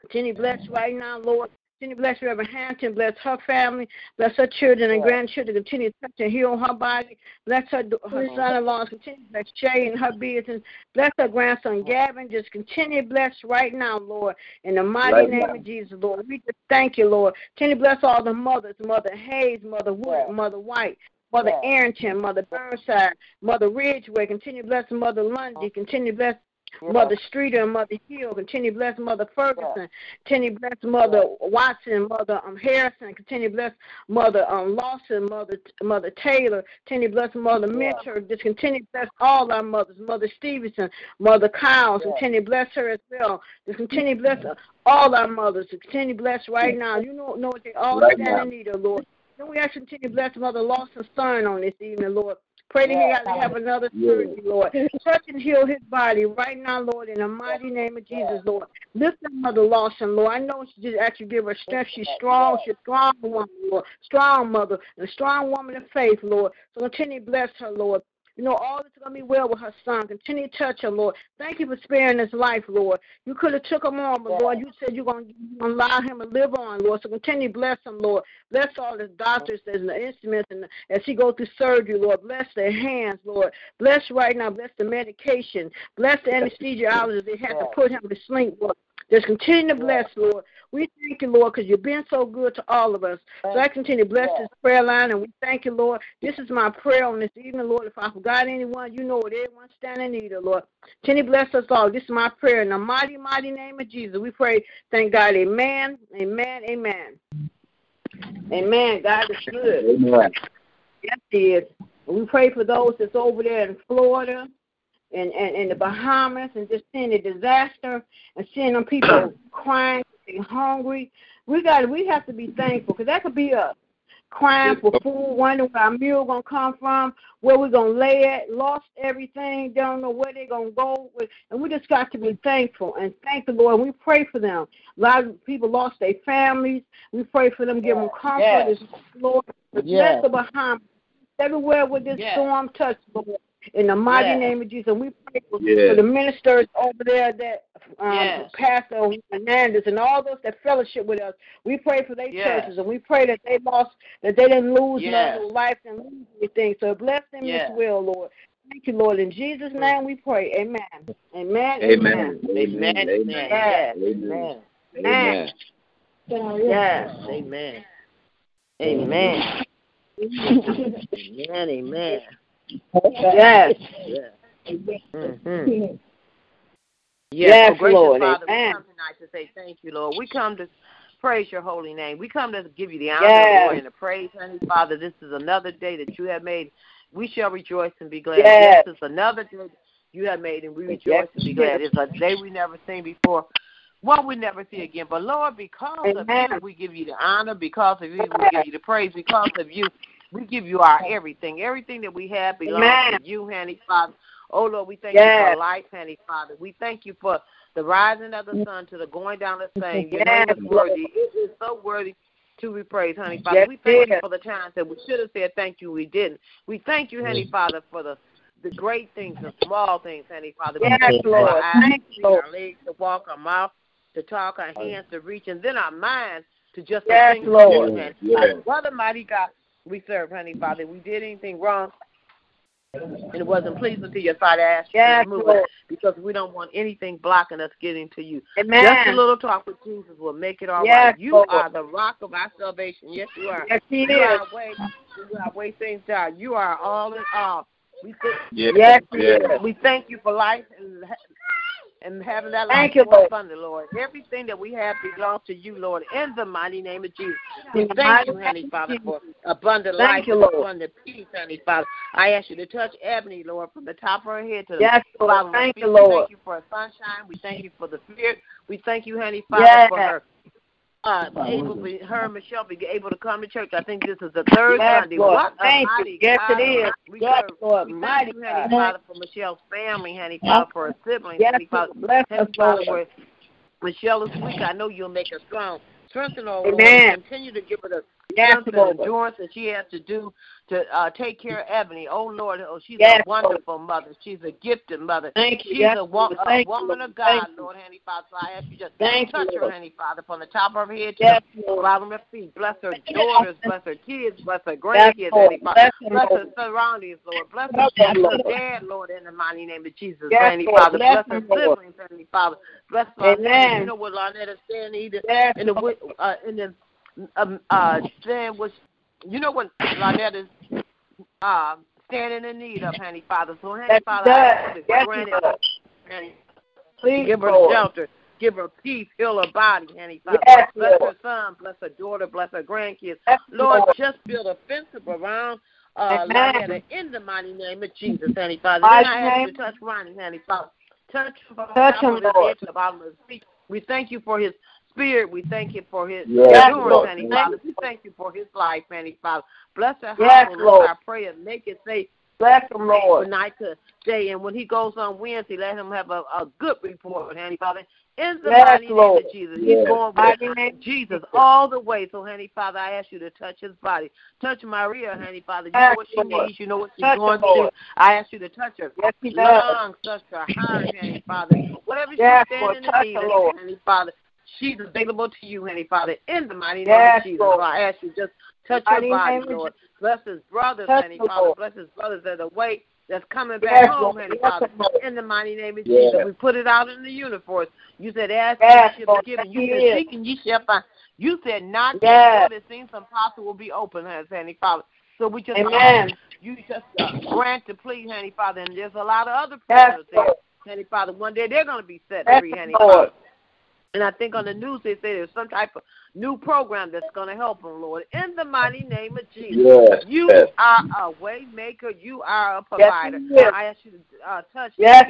Continue to bless right now, Lord. Continue to bless Reverend Hampton. Bless her family. Bless her children and grandchildren. Continue to touch and heal her body. Bless her, her son-in-law. Continue to bless Shay and her business. Bless her grandson Gavin. Just continue to bless right now, Lord. In the mighty Right name now. of Jesus, Lord. We just thank you, Lord. Continue to bless all the mothers. Mother Hayes, Mother Wood, Mother White. Mother Arrington, Mother Burnside, Mother Ridgeway, continue to bless Mother Lundy, continue to bless Mother Streeter and Mother Hill. Continue to bless Mother Ferguson. Continue to bless Mother Watson, Mother um, Harrison. Continue to bless Mother um, Lawson, Mother Mother Taylor. Continue to bless Mother Mitchell. Just continue to bless all our mothers. Mother Stevenson, Mother Kyles. Continue to bless her as well. Just continue to bless all our mothers. Continue to bless right now. You know, know what they all Right stand now. in need of, Lord. Then we ask you to continue to bless Mother Lawson's son on this evening, Lord. Pray that he got to have another surgery, Lord. Touch and heal his body right now, Lord, in the mighty name of Jesus, Lord. Lift up Mother Lawson, Lord. I know she just actually give her strength. She's strong. She's a strong woman, Lord. Strong mother and a strong woman of faith, Lord. So continue to bless her, Lord. You know, all is going to be well with her son. Continue to touch her, Lord. Thank you for sparing his life, Lord. You could have took him on, but Lord, you said you're going to allow him to live on, Lord. So continue to bless him, Lord. Bless all the doctors and the instruments and as he goes through surgery, Lord. Bless their hands, Lord. Bless right now. Bless the medication. Bless the anesthesiologist. They had to put him to sleep, Lord. Just continue to bless, Lord. We thank you, Lord, because you've been so good to all of us. So I continue to bless this prayer line, and we thank you, Lord. This is my prayer on this evening, Lord. If I forgot anyone, you know what everyone standing in need of, Lord. Continue to bless us all. This is my prayer in the mighty, mighty name of Jesus. We pray, thank God. Amen, amen, amen. Amen. God is good. Amen. Yes, He is. We pray for those that's over there in Florida and, and, and the Bahamas and just seeing the disaster and seeing them people (clears throat) crying, hungry. We got we have to be thankful because that could be us crying for food, wondering where our meal gonna come from, where we're gonna lay it, lost everything, don't know where they're gonna go with, and we just got to be thankful and thank the Lord. We pray for them. A lot of people lost their families. We pray for them, give them comfort. Yes. Lord, bless Yes. the Bahamas. Everywhere where this Yes. storm touched, Lord, in the mighty Yes. name of Jesus. And we pray for, Yes. for the ministers over there that um Yes. Pastor Hernandez and all those that fellowship with us. We pray for their Yes. churches and we pray that they lost that they didn't lose Yes. no life and lose anything. So bless them Yes. as well, Lord. Thank you, Lord. In Jesus' name we pray. Amen. Amen. Amen. Amen. Amen. Yes. Amen. Amen. Yes. Amen. Amen. Amen. Amen. Yes. Yes. Mm-hmm. Yes, so gracious Lord. Father, Amen. we come tonight to say thank you, Lord. We come to praise your holy name. We come to give you the honor, Yes. Lord, and the praise, honey, Father. This is another day that you have made. We shall rejoice and be glad. Yes. This is another day you have made, and we rejoice Yes. and be glad. It's a day we never seen before. One we never see again. But Lord, because of Amen. you, we give you the honor. Because of you, we give you the praise. Because of you, we give you our everything. Everything that we have belongs Amen. to you, honey, Father. Oh Lord, we thank you Yes. for life, honey, Father. We thank you for the rising of the mm. sun to the going down of the same. Your Yes, name is Lord. worthy. It is so worthy to be praised, honey, Father. Yes, we thank yes. you for the times that we should have said thank you, we didn't. We thank you, honey, mm. Father, for the the great things, the small things, honey, Father. We Yes, thank you Lord. our eyes Thank to you, Lord. our legs to walk, our mouth to talk, our hands to reach, and then our minds to just to Yes, sing Lord. honey, Yes. Father. What mighty God we serve, honey, Father. If we did anything wrong, and it wasn't pleasing to your sight, I ask you Yes, to remove Lord. it because we don't want anything blocking us getting to you. Amen. Just a little talk with Jesus will make it all right. Yes, You Lord. are the rock of our salvation. Yes, you are. Yes, He You are is. our way. You are our way things down. You are all in all. We th- Yes. Yes, Yes. we thank you for life and and having that Thank life you, more Lord. abundant, Lord. Everything that we have belongs to you, Lord, in the mighty name of Jesus. We thank you, honey, Father, for abundant Thank life you, Lord. abundant peace, honey, Father. I ask you to touch Ebony, Lord, from the top of her head to the Yes, bottom Lord. Thank you, We Lord. thank you for her sunshine. We thank you for the spirit. We thank you, honey, Father, Yes. for her uh, able to, her and Michelle be able to come to church. I think this is the third Yes, Sunday. Lord. What Thank you. mighty Yes, God it is. we Yes, serve. Lord. We Mighty thank you, honey, God. Father, for Michelle's family, honey, Father, for her siblings, Yes, honey, Father. Lord. Bless Heavenly us, Father, Lord. where Michelle is weak, I know you'll make her strong. Strengthen her, Lord. Amen. Continue to give her the Yes, and Lord. endurance that she has to do to uh, take care of Ebony. Oh, Lord, oh, she's Yes, a wonderful mother. She's a gifted mother. Thank you. She's Yes, a, wo- a woman Lord. of God, Thank. Lord, honey, Father. So I ask you just Thank touch you, her, Lord. Father, from the top of her head to Yes, the bottom of her feet. Bless her daughters, bless her kids, bless her grandkids, Lord. Father. Bless her surroundings, Lord. Bless her, Bless her Lord. dad, Lord, in the mighty name of Jesus, Yes, Heavenly Father. Bless Bless her Lord. siblings, Heavenly Father. Bless. Amen. You know what Lynette is saying either Yes, in the uh, in the um uh saying was you know what Lynette is uh standing in need of, honey Father. So honey Yes, Father, he I ask you does. to Yes, grant he it, does. honey. Please, Give her Lord. shelter. Give her peace. Heal her body, honey Father. Yes, bless Lord. her son. Bless her daughter. Bless her grandkids. Yes, Lord, Lord. just build a fence around uh. Lynetta in the mighty name of Jesus, honey Father. Then I ask you to touch Ronnie, honey Father. Touch him Touch him, Lord. to the bottom of his feet. We thank you for his spirit. We thank you for his Yes, endurance, Lord. honey Yes. Father. We thank you for his life, honey Father. Bless her Yes, Lord. I pray and make it safe. Bless him, Lord. From night to day. And when he goes on Wednesday, let him have a, a good report, Honey Father. In the Yes, mighty Lord. name of Jesus. Yes. He's going Mighty with name Jesus all the way. So, Honey Father, I ask you to touch his body. Touch Maria, Honey Father. You know what she Lord. needs. You know what she's Touch going through. I ask you to touch her. Yes, he does. Touch her heart, Honey Father. Whatever Yes, she's standing Touch in her, need of, Lord. Honey Father. She's available to you, Honey Father, in the mighty name Yes, of Jesus. Lord. I ask you just touch her body, Lord. Bless his brothers, Touch Honey Father. Lord. Bless his brothers that are away that's coming Yes, back home, Lord. Honey Yes, Father. Lord. In the mighty name of Yes. Jesus. We put it out in the universe. You said, ask Yes, and you shall be given. You said, is. seek and ye shall find. You said, not Yes. the things impossible will be open, Honey Father. So we just Amen. you just uh, grant the plea, Honey Father. And there's a lot of other Yes, prisoners there, Honey Father. One day they're going to be set Yes, free, Honey Lord. Father. And I think on the news they say there's some type of new program that's going to help them, Lord. In the mighty name of Jesus. Yes. You yes. are a way maker. You are a provider. he is. I ask you to uh, touch Yes.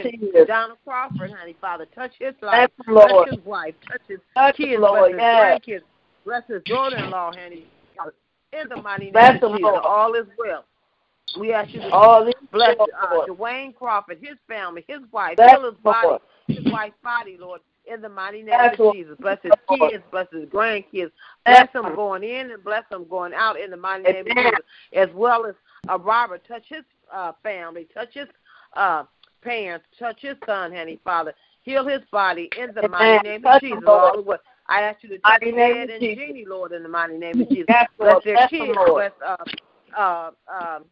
Donald Crawford, honey, Father. Touch his life. Bless him, Lord. Touch his wife. Touch his Touch kids. Lord. Bless his Yes. grandkids. Bless his daughter-in-law, honey. In the mighty name Bless of Jesus, Lord. all is well. We ask you to All bless uh, Dwayne Crawford, his family, his wife, Bless his body, his wife's body, Lord. In the mighty name Bless of. Jesus, bless his kids, bless his grandkids, Bless them going in and bless them going out in the mighty name of Jesus, as well as uh, Robert. Touch his uh, family, touch his uh, parents, touch his son, honey, Father. Heal his body in the Amen. mighty name Touch of Jesus. Lord. All the way. I ask you to touch Ed and Jesus. Jeannie, Lord, in the mighty name of Jesus. Yes, Bless Lord. their Bless kids. Bless uh, uh, um,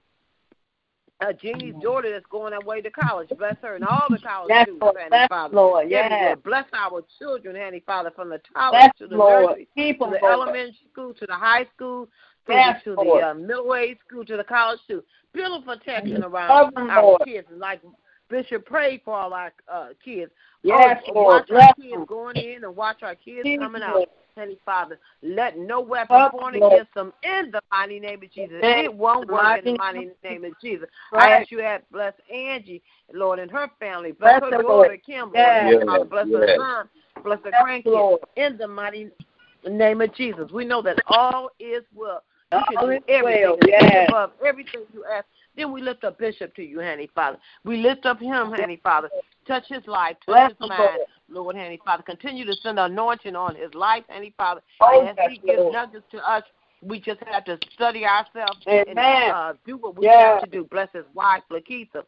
uh, Jeannie's daughter that's going away to college. Bless her and all the college students, Lord. Bless Father. Lord. Yes. Bless our children, Handy Father, from the Bless to the Lord. nursery, Keep him, the Lord. elementary school, to the high school, the, to Lord. the uh, middle way school, to the college too. Build a protection around 'em, our Lord. kids. Like Bishop prayed for all our uh, kids. Yes, Lord. Watch our kids them. going in and watch our kids coming out. Heavenly Father, let no weapon Cover, formed against them in the mighty name of Jesus. It won't work in the mighty mighty name of Jesus. I ask you to bless Angie, Lord, and her family. Bless, Bless her her, daughter, Lord. Kim, Lord. Yes. Bless Yes. her son. Bless her grandkids. In the mighty name of Jesus. We know that all is well. You can All do is everything well, yes. above everything you ask. Then we lift up Bishop to you, Handy Father. We lift up him, Handy Father. Touch his life, touch Bless his him, mind, Lord. Lord, Handy Father. Continue to send anointing on his life, Handy Father. Oh, and as he gives Lord. nuggets to us, we just have to study ourselves and uh, do what we Yes. have to do. Bless his wife, Lakeitha.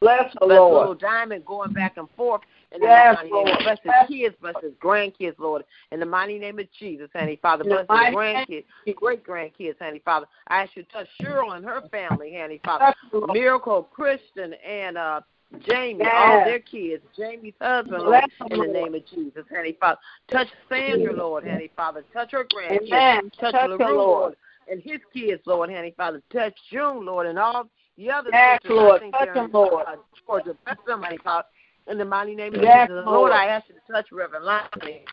Bless the Lord. Bless little Diamond going back and forth. In Yes, the mighty name. Lord. Bless his kids, bless his grandkids, Lord. In the mighty name of Jesus, Handy Father. Bless his grandkids, great grandkids, Handy Father. I ask you to touch Cheryl and her family, Handy Father. Miracle, Christian, and uh, Jamie, Yes. all their kids, Jamie's husband, Lord, Bless in the name of Jesus, Handy Father. Touch Sandra, Lord, Handy Father. Touch her grandkids. Amen. Touch, Touch LaRue, Lord. and his kids, Lord, Handy Father. Touch June, Lord, and all the other Yes, sisters, I Lord. think Touch them, in, Lord. Uh, Georgia. Touch them, Handy Father. In the mighty name of Yes, Jesus. Lord. Lord, I ask you to touch Reverend Lonnie.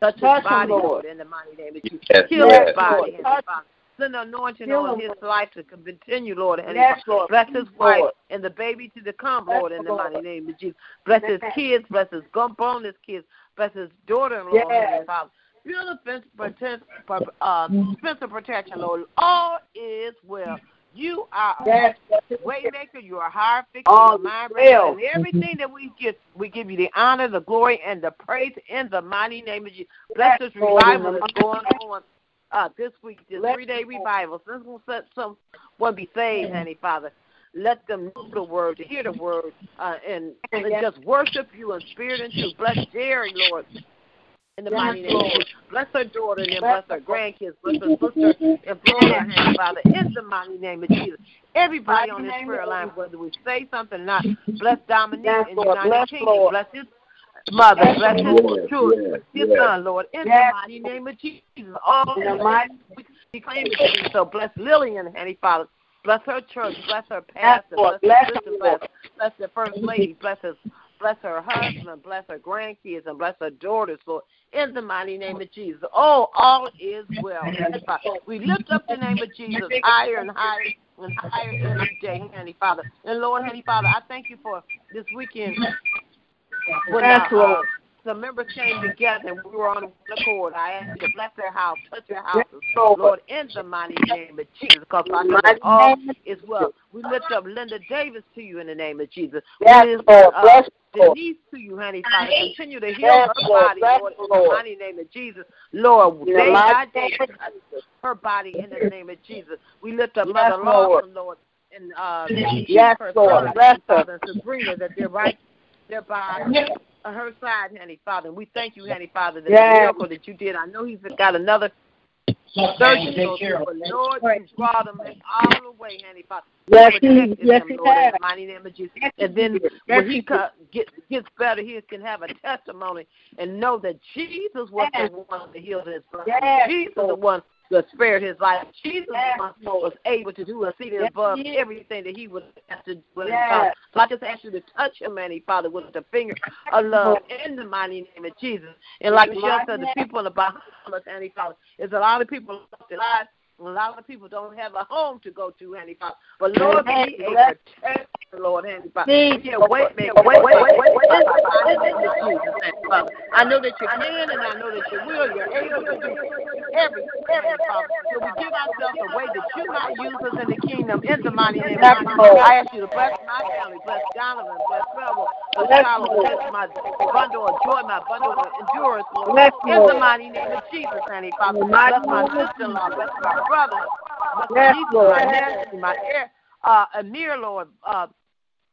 Touch his Touch him, body, Lord. Lord, in the mighty name of Jesus. Yes, Heal yes. his body, Lord. Handy Father. Send anointing Heal on his life to continue, Lord. Handy Yes, Lord. Bless his wife Lord. and the baby to come, Bless Lord, in the mighty name of Jesus. Bless his kids, bless his gump on his kids, bless his daughter-in-law, Yes. Heavenly Father. Feel the fence, protect, uh, fence of protection, Lord. All is well. You are Yes. a waymaker. You are a higher fixer. All mind well. And everything that we give, we give you the honor, the glory, and the praise in the mighty name of Jesus. Bless Yes, this revival that's going on uh, this week, this Bless you, Lord. revival. This will set someone be saved, honey, Father. Let them know the word, to hear the word, uh, and, and just worship you in spirit and truth. Bless Jerry, Lord. In the mighty name of Jesus. Bless her daughter and Bless bless her her. grandkids. Bless her sister in Florida, honey, Father. In the mighty name of Jesus. Everybody on this prayer line, whether we say something or not, bless Dominique Yes, Lord. United Bless Kingdom. Bless his mother. Bless Bless his children. His son, Lord. In the mighty name of Jesus. All In the mighty we claim it to so. Bless Lillian, Honey Father. Bless her church. Bless her pastor. Lord. Bless her Bless sister. Bless, bless the first lady. Bless his, bless her husband. Bless her grandkids and bless her daughters, Lord. In the mighty name of Jesus. Oh, all is well. We lift up the name of Jesus higher and higher and higher every day, Honey Father. And Lord, Honey Father, I thank you for this weekend when Yes, uh, uh, the members came together and we were on one accord, I ask you to bless their house, touch their houses, Lord, in the mighty name of Jesus, because I know that all is well. We lift up Linda Davis to you in the name of Jesus. Yes, we lift Lord. uh, Bless Denise to you, honey, Father. Continue to heal Yes, her body, Lord, in the mighty name of Jesus. Lord, In the day by day, name of touch her body in the name of Jesus. We lift up Yes, Mother Lord. Lawson, Lord, and uh, Yes, Lord. Bless her. And Sabrina, that they're right there by her side, honey, Father. And we thank you, honey, Father, that Yes. the miracle that you did. I know he's got another surgery to go through, but Lord, you brought him all the way, honey, Father. Yes, he- yes, him, he Lord, in the mighty name of Jesus. And then when he he did. co- get, gets better, he can have a testimony and know that Jesus was Yes. the one that healed his brother. Yes, Jesus the one that spared his life. Jesus Yes, the was able to do exceeding Yes, above he is. everything that he would have to do. Yes. So I just ask you to touch him, Heavenly Father, with the finger of love in the mighty name of Jesus. And like the Michelle said, the people in the Bahamas, Heavenly Father, is a lot of people lost their lives. A lot of people don't have a home to go to, Heavenly Father. But Lord, be a protector, Lord, Heavenly Father. Please, Be a way maker, wait, wait, wait, wait, wait, in the mighty name of Jesus, Heavenly Father. I know that you can and I know that you will. You're able to do everything, Heavenly Father. So we give ourselves away that you might use us in the kingdom in the mighty name of Jesus. I ask you to bless my family, bless Donovan, bless Trevor, bless Yes, Carlos, Lord. bless my bundle of joy, my bundle of endurance, Lord. In the mighty name of Jesus, Heavenly Father. The Bless my sister-in-law, bless my brother, bless my Lord. my nephew, my heir, uh, Amir, Lord, uh,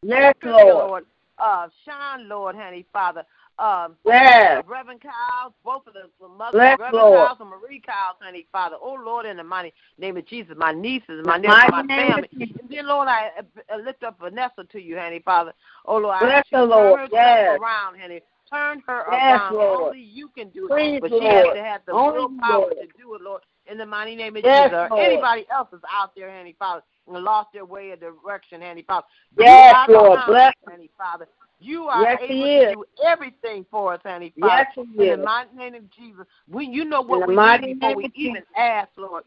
Yes, Lord. Lord, uh, Sean, Lord, honey, Father, um, Yes. Reverend Kyles, both of the mothers, Bless Reverend Lord. Kyles and Marie Kyles, honey, Father. Oh, Lord, in the mighty name of Jesus, my nieces, my the nephews, my mighty family. And then, Lord, I uh, lift up Vanessa to you, honey, Father. Oh, Lord, I Bless you her, to turn her Yes. around, honey. Turn her Yes, around. Lord. Only you can do it. Please, but she has to have the Only willpower Lord. to do it, Lord, in the mighty name of Yes, Jesus. Lord. anybody else is out there, honey, Father, lost their way of direction, honey, Father. Yes, Lord. Bless Father. You are Yes, able to is. do everything for us, honey, Father. Yes, he In the mighty name of Jesus. We, you know what we need before we even ask, Lord.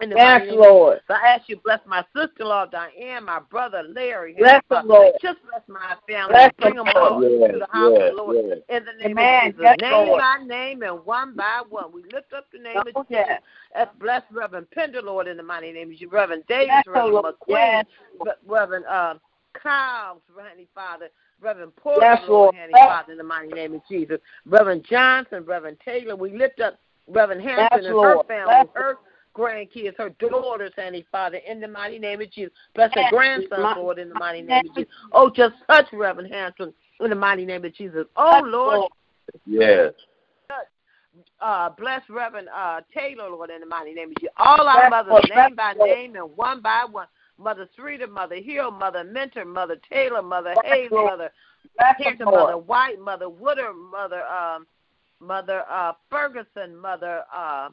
In the Yes, name of Lord. so I ask you, bless my sister-in-law Diane, my brother Larry. Bless Heavenly the Lord. Just bless my family. Bless Bring them Lord. all to the house of the Lord. yes. In the name Amen. of Jesus. Yes, name Lord. by name and one by one. We lift up the name Oh, of Jesus. yes. Bless Reverend Pender, Lord, in the mighty name of Jesus. Reverend Davis, Yes, Reverend McQueen, Yes. Reverend uh, Kyles, Heavenly Father. Reverend Porter, Yes, Lord, Lord. Heavenly Father, in the mighty name of Jesus. Reverend Johnson, Reverend Taylor. We lift up Reverend Hampton Yes, and Lord. her family, Yes, her grandkids, her daughters, Heavenly Father, in the mighty name of Jesus. Bless her grandson, Lord, in the mighty name of Jesus. Oh, just touch Reverend Hampton in the mighty name of Jesus. Oh, Lord, Yes. uh, bless Reverend uh, Taylor, Lord, in the mighty name of Jesus. All our mothers, name by name and one by one. Mother Streeter, Mother Hill, Mother Mentor, Mother Taylor, Mother Bless Hayes, Mother Bless Hampton. Mother White, Mother Woodard, Mother um, Mother uh, Ferguson, Mother uh,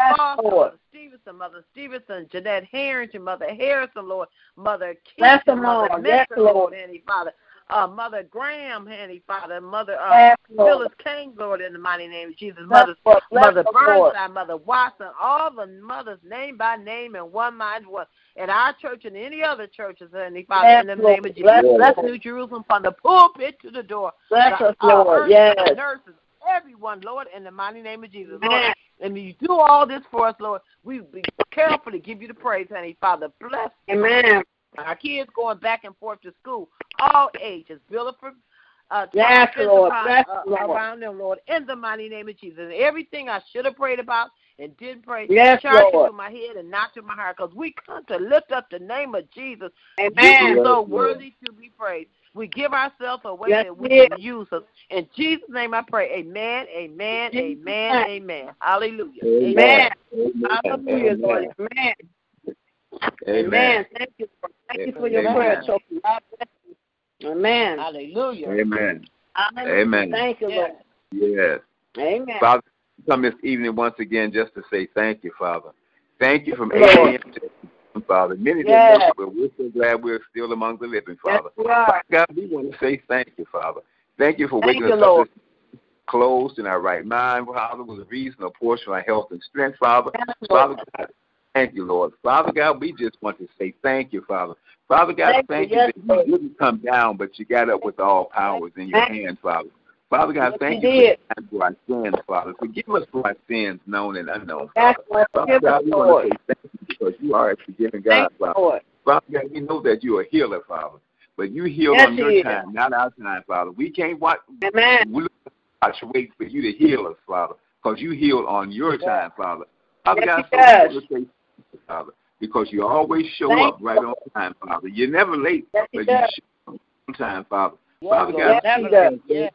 Yes, Lord. Mother Stevenson, Mother Stevenson, Jeanette Harrington, Mother Harrison, Lord, Mother Keaton, them, Mother Lord. Yes, Lord. Lord, Handy Father, uh, Mother Graham, Handy Father, Mother uh, Yes. Phyllis King, Lord, in the mighty name of Jesus, Mother Lord. Mother the Burnside, Mother Watson, all the mothers name by name and one mind one. In our church and any other churches, Heavenly Father, Yes, in the Lord. name of Jesus. Bless Bless New Jerusalem from the pulpit to the door. Bless The- us, uh, Lord. Yes. Nurses, everyone, Lord, in the mighty name of Jesus. Lord, and you do all this for us, Lord. We be careful to give you the praise, honey, Father. Bless Amen. our kids going back and forth to school, all ages. Build for uh, Yes, Lord. upon- Bless uh, Lord. around them, Lord, in the mighty name of Jesus. And everything I should have prayed about and didn't pray, Yes, charge it Lord. to my head and not to my heart, because we come to lift up the name of Jesus. You Amen. are so worthy to be praised. We give ourselves away Yes, that we we can use us. In Jesus' name I pray. Amen, amen, Jesus' amen, amen. Hallelujah. Amen. Amen. Hallelujah, Lord. Amen. Amen. Amen. Amen. Thank you. For, thank you for your Amen. prayer, Sophie. God bless you. Amen. Hallelujah. Amen. Hallelujah. Amen. Thank you, Lord. Yes. Amen. Father, we come this evening once again just to say thank you, Father. Thank you from 8 a.m. to Father. Many Yes. didn't but we're so glad we're still among the living, Yes, Father. we. God, we want to say thank you, Father. Thank you for Thank waking you, us Lord. up this closed in our right mind, Father, with a reasonable portion of our health and strength, Father. Yes, Father God, thank you, Lord. Father God, we just want to say thank you, Father. Father God, Thank thank, you, you yes, that Lord. you didn't come down, but you got up with all powers in your hands, Father. Father God, Yes, thank you for our sins, Father. Forgive us for our sins, known and unknown, That's Father. what Father God, we want to say thank you because you are a forgiving God, Thank you, Father. Lord. Father God, we know that you're a healer, Father. But you heal Yes, on your He is. time, not our time, Father. We can't watch, Amen. we watch wait for you to heal us, Father, because you heal on your Yes. time, Father. Father Yes, God, He so does. say Father, because you always show Thank up right on time, Father. You're never late, Yes, He but you show up on time, Father. Yes, Father Lord. God, Yes, He Never does. late.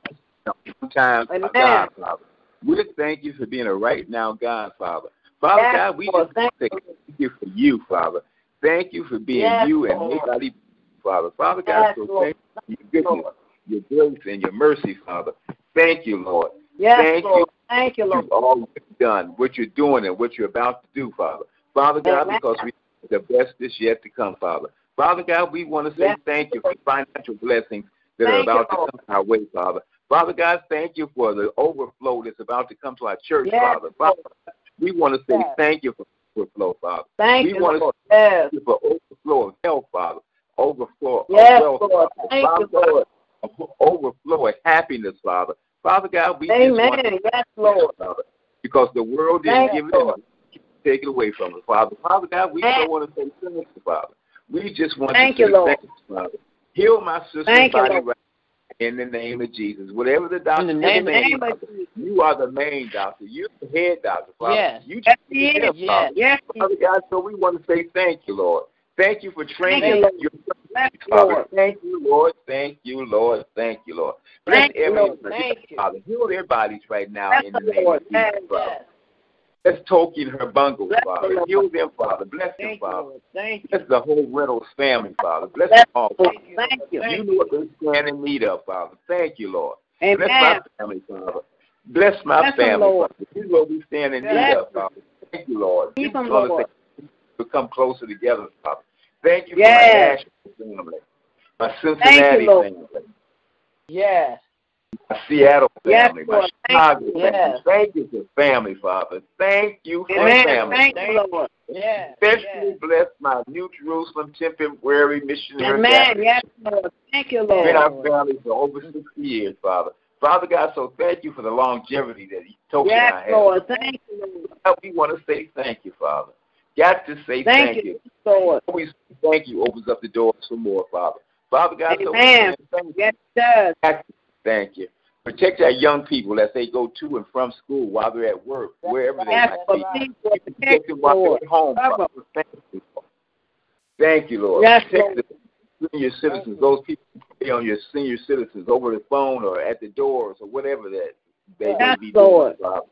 Yes. on time, uh, Amen. God, Father. We thank you for being a right now God, Father. Father Yes, God, we Lord. just Thank you. thank you for you, Father. Thank you for being Yes, you and nobody, Father. Father God, Yes, so Lord. thank you for your goodness, your grace, and your mercy, Father. Thank you, Lord. Yes, Thank Lord. you. Thank you, Lord. You've done what you're doing and what you're about to do, Father. Father God, Amen. because we the best is yet to come, Father. Father God, we want to say Yes, thank you for financial blessings that are Thank you, about to come our way, Father. Father God, thank you for the overflow that's about to come to our church, Yes, Father. Father, we want to say Yes. thank you for overflow, Father. Thank We you, wanna- Lord. Yes. Thank you for overflow of health, Father. Overflow Yes, of wealth, Lord. Father. Thank you, Lord. Overflow of happiness, Father. Father God, we just want to Amen. Yes, Lord. Father, because the world didn't Thank give it Lord. take it away from us, Father. Father God, we Thank- don't want to say thank you, Father. We just want Thank to you, Lord. thank you, Father. Heal my sister's Thank you, Lord. right in the name of Jesus. Whatever the doctor In the name the name of Father, Jesus. you are the main doctor. You're the head doctor, Father. Yes. You Yes, care is. of Father. Yes, Father. God, so we want to say thank you, Lord. Thank you for training Thank you, your (laughs) Father. Lord. Thank you, Lord. Thank you, Lord. Thank you, Lord. Bless Thank you, Lord. Thank. Father. Heal their bodies right now Bless in the name Lord. of Jesus, Yes, Father. yes. Bless Toki and her bungles, Bless the Father. Heal them, Father. Bless them, Thank you, Father. Lord. Thank you. Bless the whole Reynolds family, Father. Bless Bless them all. the Lord. Thank you. You know what they stand in need of, Father. Thank you, Lord. Bless my family, Father. Bless my Bless family, Lord. Father. You know what we stand in need of, Father. Thank you, Lord. Keep them, Lord. to come closer together, Father. Thank you for my Nashville family, my Cincinnati Lord. family, Yes. My Seattle Yes, family, my Lord. Chicago you. family. Yes. Thank you for family, Father. Thank you for Amen. family. Thank you, Lord. Yes. Especially Yes. bless my New Jerusalem temporary missionary Amen. family. Yes, Lord. Thank you, Lord. Been our family for over 60 years, Father. Father God, so thank you for the longevity that and I Yes, have. Lord. Thank you, Lord. We want to say thank you, Father. Got to say Thank thank, you, Lord. Always thank you opens up the doors for more, Father. Father God, so Amen. say thank you. Yes, it does. Thank you. Protect our young people as they go to and from school while they're at work, wherever they might be. Protect them while they're at home, Thank you. Lord. Thank you, Lord. Yes, Protect the senior citizens, those people who on your senior citizens over the phone or at the doors or whatever that they may be Lord. doing, Father.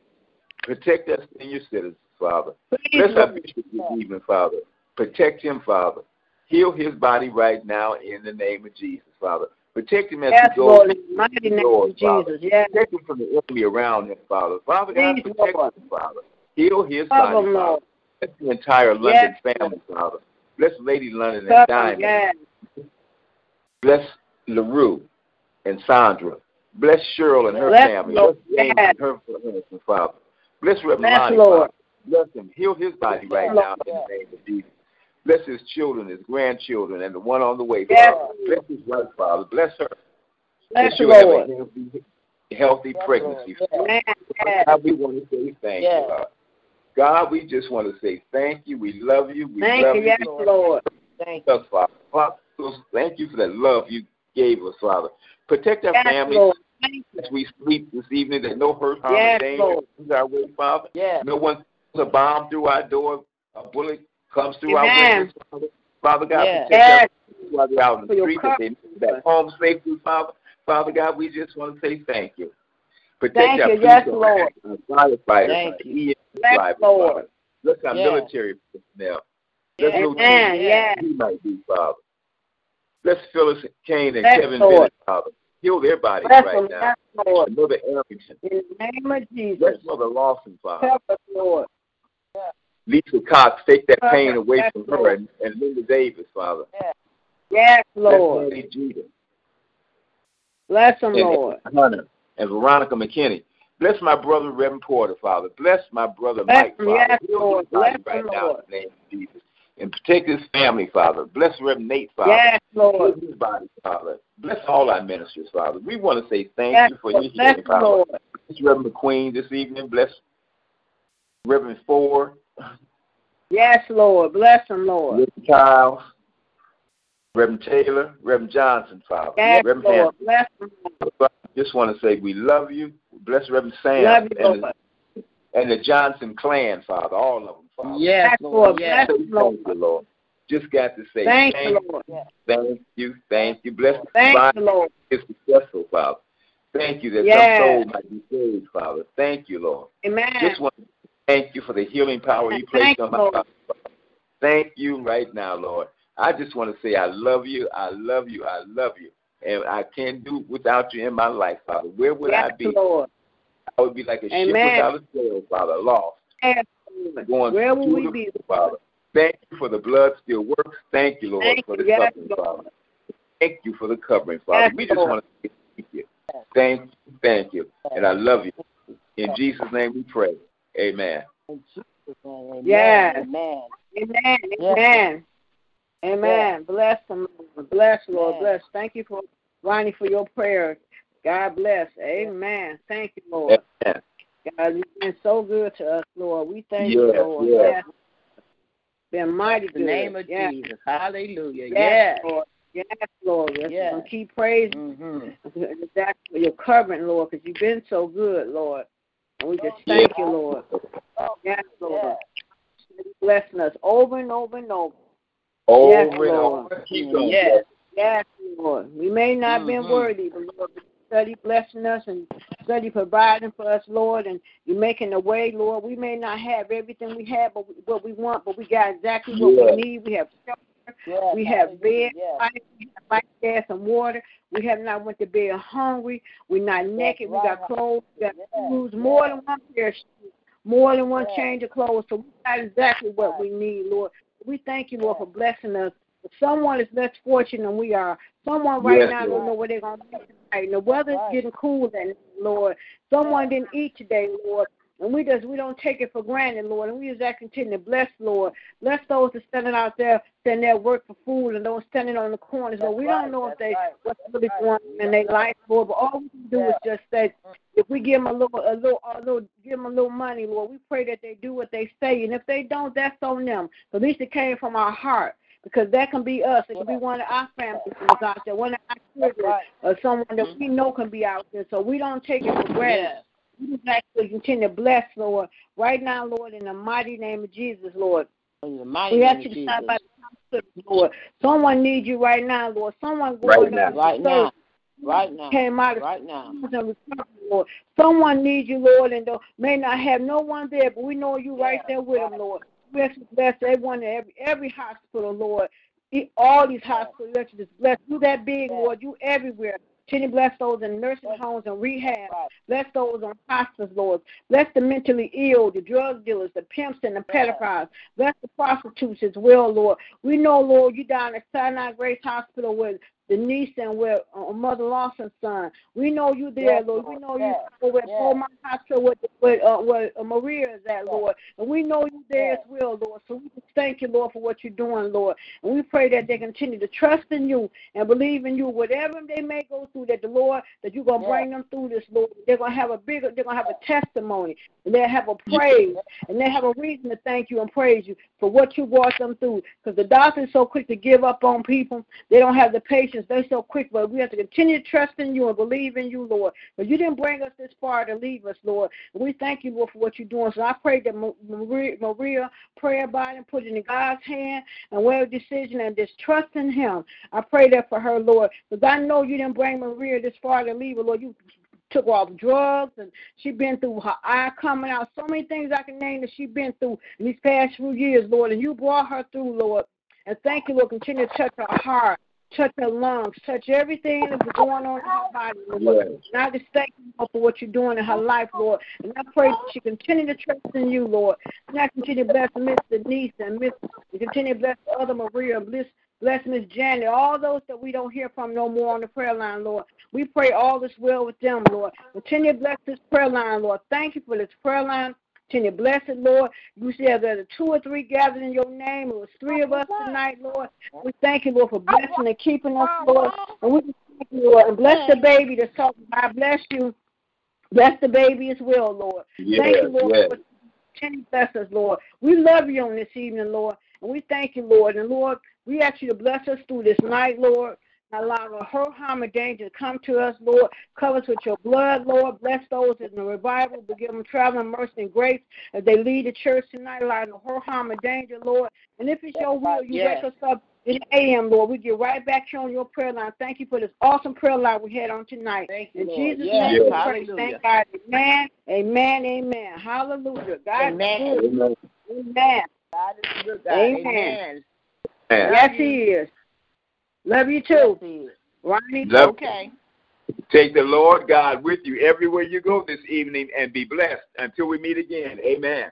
Protect us senior citizens, Father. Please, Bless our bishop this evening, Father. Protect him, Father. Heal his body right now in the name of Jesus, Father. Protect him as Yes, he goes Lord. Mighty name of Jesus. Yes. Protect him from the enemy around him, Father. Father God, Please, protect Lord. him, Father. Heal his Cover body, Father. Bless the entire London Yes. family, Father. Bless Lady London and Cover him. Diamond. Yes. Bless LaRue and Sandra. Bless Cheryl and her Bless family. Lord. Bless James Yes. and her husband, Father. Bless Reverend Bless Lonnie, Lord. Father. Bless him. Heal his body right Yes, now in the name of Jesus. Bless his children, his grandchildren, and the one on the way, Yes. Father. Bless his wife, Father. Bless her. Bless that she'll have Lord. a healthy, healthy Yes, pregnancy. Lord. Amen. Yes. God, we want to say thank Yes. you, God. God, we just want to say thank you. We love you. We Thank love you. you. Yes, Lord. Lord. Thank you. Father. Thank you for that love you gave us, Father. Protect our Yes, families Lord. As we sleep this evening, that no hurt, harm, Yes, or danger Lord. comes our way, Father. Yes. No one throws a bomb through our door, a bullet comes through Amen. our windows, Father. Father God, Yes. protect Yes. while they're out in the street, that they make that home safely, Father. Father God, we just want to say thank you. Protect Thank our you. Yes, Lord. our firefighters, Thank our you. Bless drivers, Lord. Father. Bless our Yes. military personnel. Bless Yes. Amen. Yes. he might be, Father. Bless Phyllis Kane and Bless Kevin Lord. Bennett, Father. Heal their bodies Bless right them. now. Yes, Lord. Mother Arrington. In the name of Jesus. Bless Mother Lawson, Father. Help us, Lord. Lisa Cox, take that pain Yes, away from her Lord. and, and Linda Davis, Father. Yes, Bless Lord. Patty Jeter Bless them, and Lord. Hunter and Veronica McKinney. Bless my brother Reverend Porter, Father. Bless my brother Bless Mike, him, Father. yes, Heal Lord. Bless right him, now Lord. in the name of Jesus. and protect his family, Father. Bless Reverend Nate, Father. Yes, Lord. Bless his body, Father. Bless all our ministers, Father. We want to say thank Yes, you for your. Bless healing, Father. Lord. Bless Reverend McQueen this evening. Bless Reverend Ford, Yes, Lord. Bless them, Lord. Reverend Childs, Reverend Taylor, Reverend Johnson, Father. Yes, Reverend Lord. Hampton. Bless them, Lord. Just want to say we love you. Bless Reverend Sam Love you, and, Lord. the, and the Johnson clan, Father. All of them, Father. Yes, Yes, Lord. Lord. Yes. Bless Say Lord. Thank you, Lord. Just got to say Thank thank you, Lord. Thank you, thank you. Bless Thank Bible you, Lord. is successful, Father. Thank you that Yes. some soul might be saved, Father. Thank you, Lord. Amen. Just want to thank you for the healing power you placed on my life. Thank you right now, Lord. I just want to say I love you, I love you, I love you. And I can't do without you in my life, Father. Where would yes, I be? Lord. I would be like a ship without a sail, Father, lost. Yes, Going Where through we be? Father. Thank you for the blood still works. Thank you, Lord, Thank for the Yes, covering, Lord. Father. Thank you for the covering, Father. Yes, we just Lord. want to say thank you. Thank you, thank you. And I love you. In Jesus' name we pray. Amen. In Jesus' name, amen. Yes. Amen. Amen. Yes. Amen. Amen. Bless them. Bless, Lord. Yes. Bless. Thank you for Ronnie for your prayer. God bless. Amen. Thank you, Lord. Amen. God, you've been so good to us, Lord. We thank Yes, you, Lord. yes. Yes. Been mighty In good. the name of yes. Jesus. Hallelujah. Yes, Yes. Lord. Yes, Lord. Yes. Yes. Keep praising Mm-hmm. (laughs) that's your covering, Lord, because you've been so good, Lord. And we just thank you, Lord. Yes, Lord. Blessing us over and over and over. Over Yes, and Lord. over. Yes. Yes, Lord. We may not have been mm-hmm. worthy, but Lord, you study blessing us and study providing for us, Lord, and you're making a way, Lord. We may not have everything we have, but we, what we want, but we got exactly what Yes. we need. We have shelter, Yes. we have bed, Yes. light, we have light, gas, and water. We have not went to bed hungry. We're not naked. We got clothes. We got Yes. shoes, more than one pair of shoes, more than one change of clothes. So we got exactly what Right. we need, Lord. We thank you, Lord, for blessing us. If Someone is less fortunate than we are. Someone right now don't know where they're going to be tonight. The weather's right. getting cool, then, Lord. Someone didn't eat today, Lord. And we just we don't take it for granted, Lord. And we just ask continue to bless, Lord. Bless those that standing out there, standing there work for food, and those standing on the corners. Lord, we right. don't know if they right. what's really going on in their life, Lord. But all we can do is just say, if we give them a little, a little, a little, give them a little money, Lord. We pray that they do what they say, and if they don't, that's on them. But at least it came from our heart. Because that can be us. It can be one of our family members out there, one of our children, or someone that we know can be out there. So we don't take it for granted. Yes. We just ask you to continue to bless, Lord. Right now, Lord, in the mighty name of Jesus, Lord. In the mighty We ask you to stop by the hospital, Lord. Someone needs you right now, Lord. Someone Right going now. through Right now. Right now. came out of Right now. Lord. Someone needs you, Lord, and though may not have no one there, but we know you right there with them. Lord. Bless, bless everyone, in every every hospital, Lord. All these hospitals, let you just bless. You that big, Yeah. Lord. You everywhere. Continue bless those in nursing homes and rehab. Bless those on hospice, Lord. Bless the mentally ill, the drug dealers, the pimps, and the pedophiles. Bless the prostitutes as well, Lord. We know, Lord, you down at Sinai Grace Hospital with Denise and with uh, Mother Lawson's son. We know you there, Yes, Lord. We know Yes. you at Yes. Beaumont Hospital with, with, uh, where uh, Maria is at, Yes. Lord. And we know you there as well, Lord. So we just thank you, Lord, for what you're doing, Lord. And we pray that they continue to trust in you and believe in you, whatever they may go through, that the Lord, that you're going to Yes. bring them through this, Lord. They're going to have a bigger, they're going to have a testimony, and they'll have a praise, and they have a reason to thank you and praise you for what you brought them through. Because the doctor's so quick to give up on people, they don't have the patience. They're so quick, but we have to continue to trust in you and believe in you, Lord. But you didn't bring us this far to leave us, Lord. We thank you, Lord, for what you're doing. So I pray that Maria, Maria pray about it and put it in God's hand and a decision and just trust in Him. I pray that for her, Lord, because I know you didn't bring Maria this far to leave her, Lord. You took off drugs and she been through her eye coming out. So many things I can name that she been through in these past few years, Lord. And you brought her through, Lord. And thank you, Lord. Continue to touch her heart, touch her lungs, touch everything that's going on in her body, Lord. Yes. And I just thank you Lord, for what you're doing in her life, Lord. And I pray that she continue to trust in you, Lord. And I continue to bless Miss Denise and Miss and continue to bless the other Maria, bless bless Miss Janet, all those that we don't hear from no more on the prayer line, Lord. We pray all this well with them, Lord. Continue to bless this prayer line, Lord. Thank you for this prayer line. Continue to bless it, Lord. You said there's two or three gathered in your name. It was three of us tonight, Lord. We thank you, Lord, for blessing and keeping us, Lord. And we thank you, Lord. And bless the baby that's talking. I bless you. Bless the baby as well, Lord. Yes, thank you, Lord, yes. for continue bless us, Lord. We love you on this evening, Lord. And we thank you, Lord. And Lord, we ask you to bless us through this night, Lord. Allow the hurt, harm, and danger to come to us, Lord. Cover us with your blood, Lord. Bless those in the revival, but give them traveling mercy and grace as they lead the church tonight. Allow no hurt, harm, and danger, Lord. And if it's your will, you Yes. wake us up in the AM, Lord. We get right back here on your prayer line. Thank you for this awesome prayer line we had on tonight. Thank you, In Lord. Jesus' Yes. name, we Yes. pray. Hallelujah. Thank God. Amen. Amen. Amen. Hallelujah. God Amen. is good. Amen. Amen. God is good God. Amen. Amen. Yes, He is. Love you too, Yes, he is. Ronnie. Love- Okay. Take the Lord God with you everywhere you go this evening and be blessed until we meet again. Amen.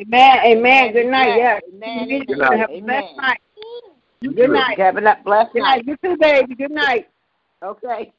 Amen. Amen. Good night. Amen. Yes. Amen. Good night. Have a blessed Amen. night. Good night. Have a blessed Good night. night. You too, baby. Good night. Okay.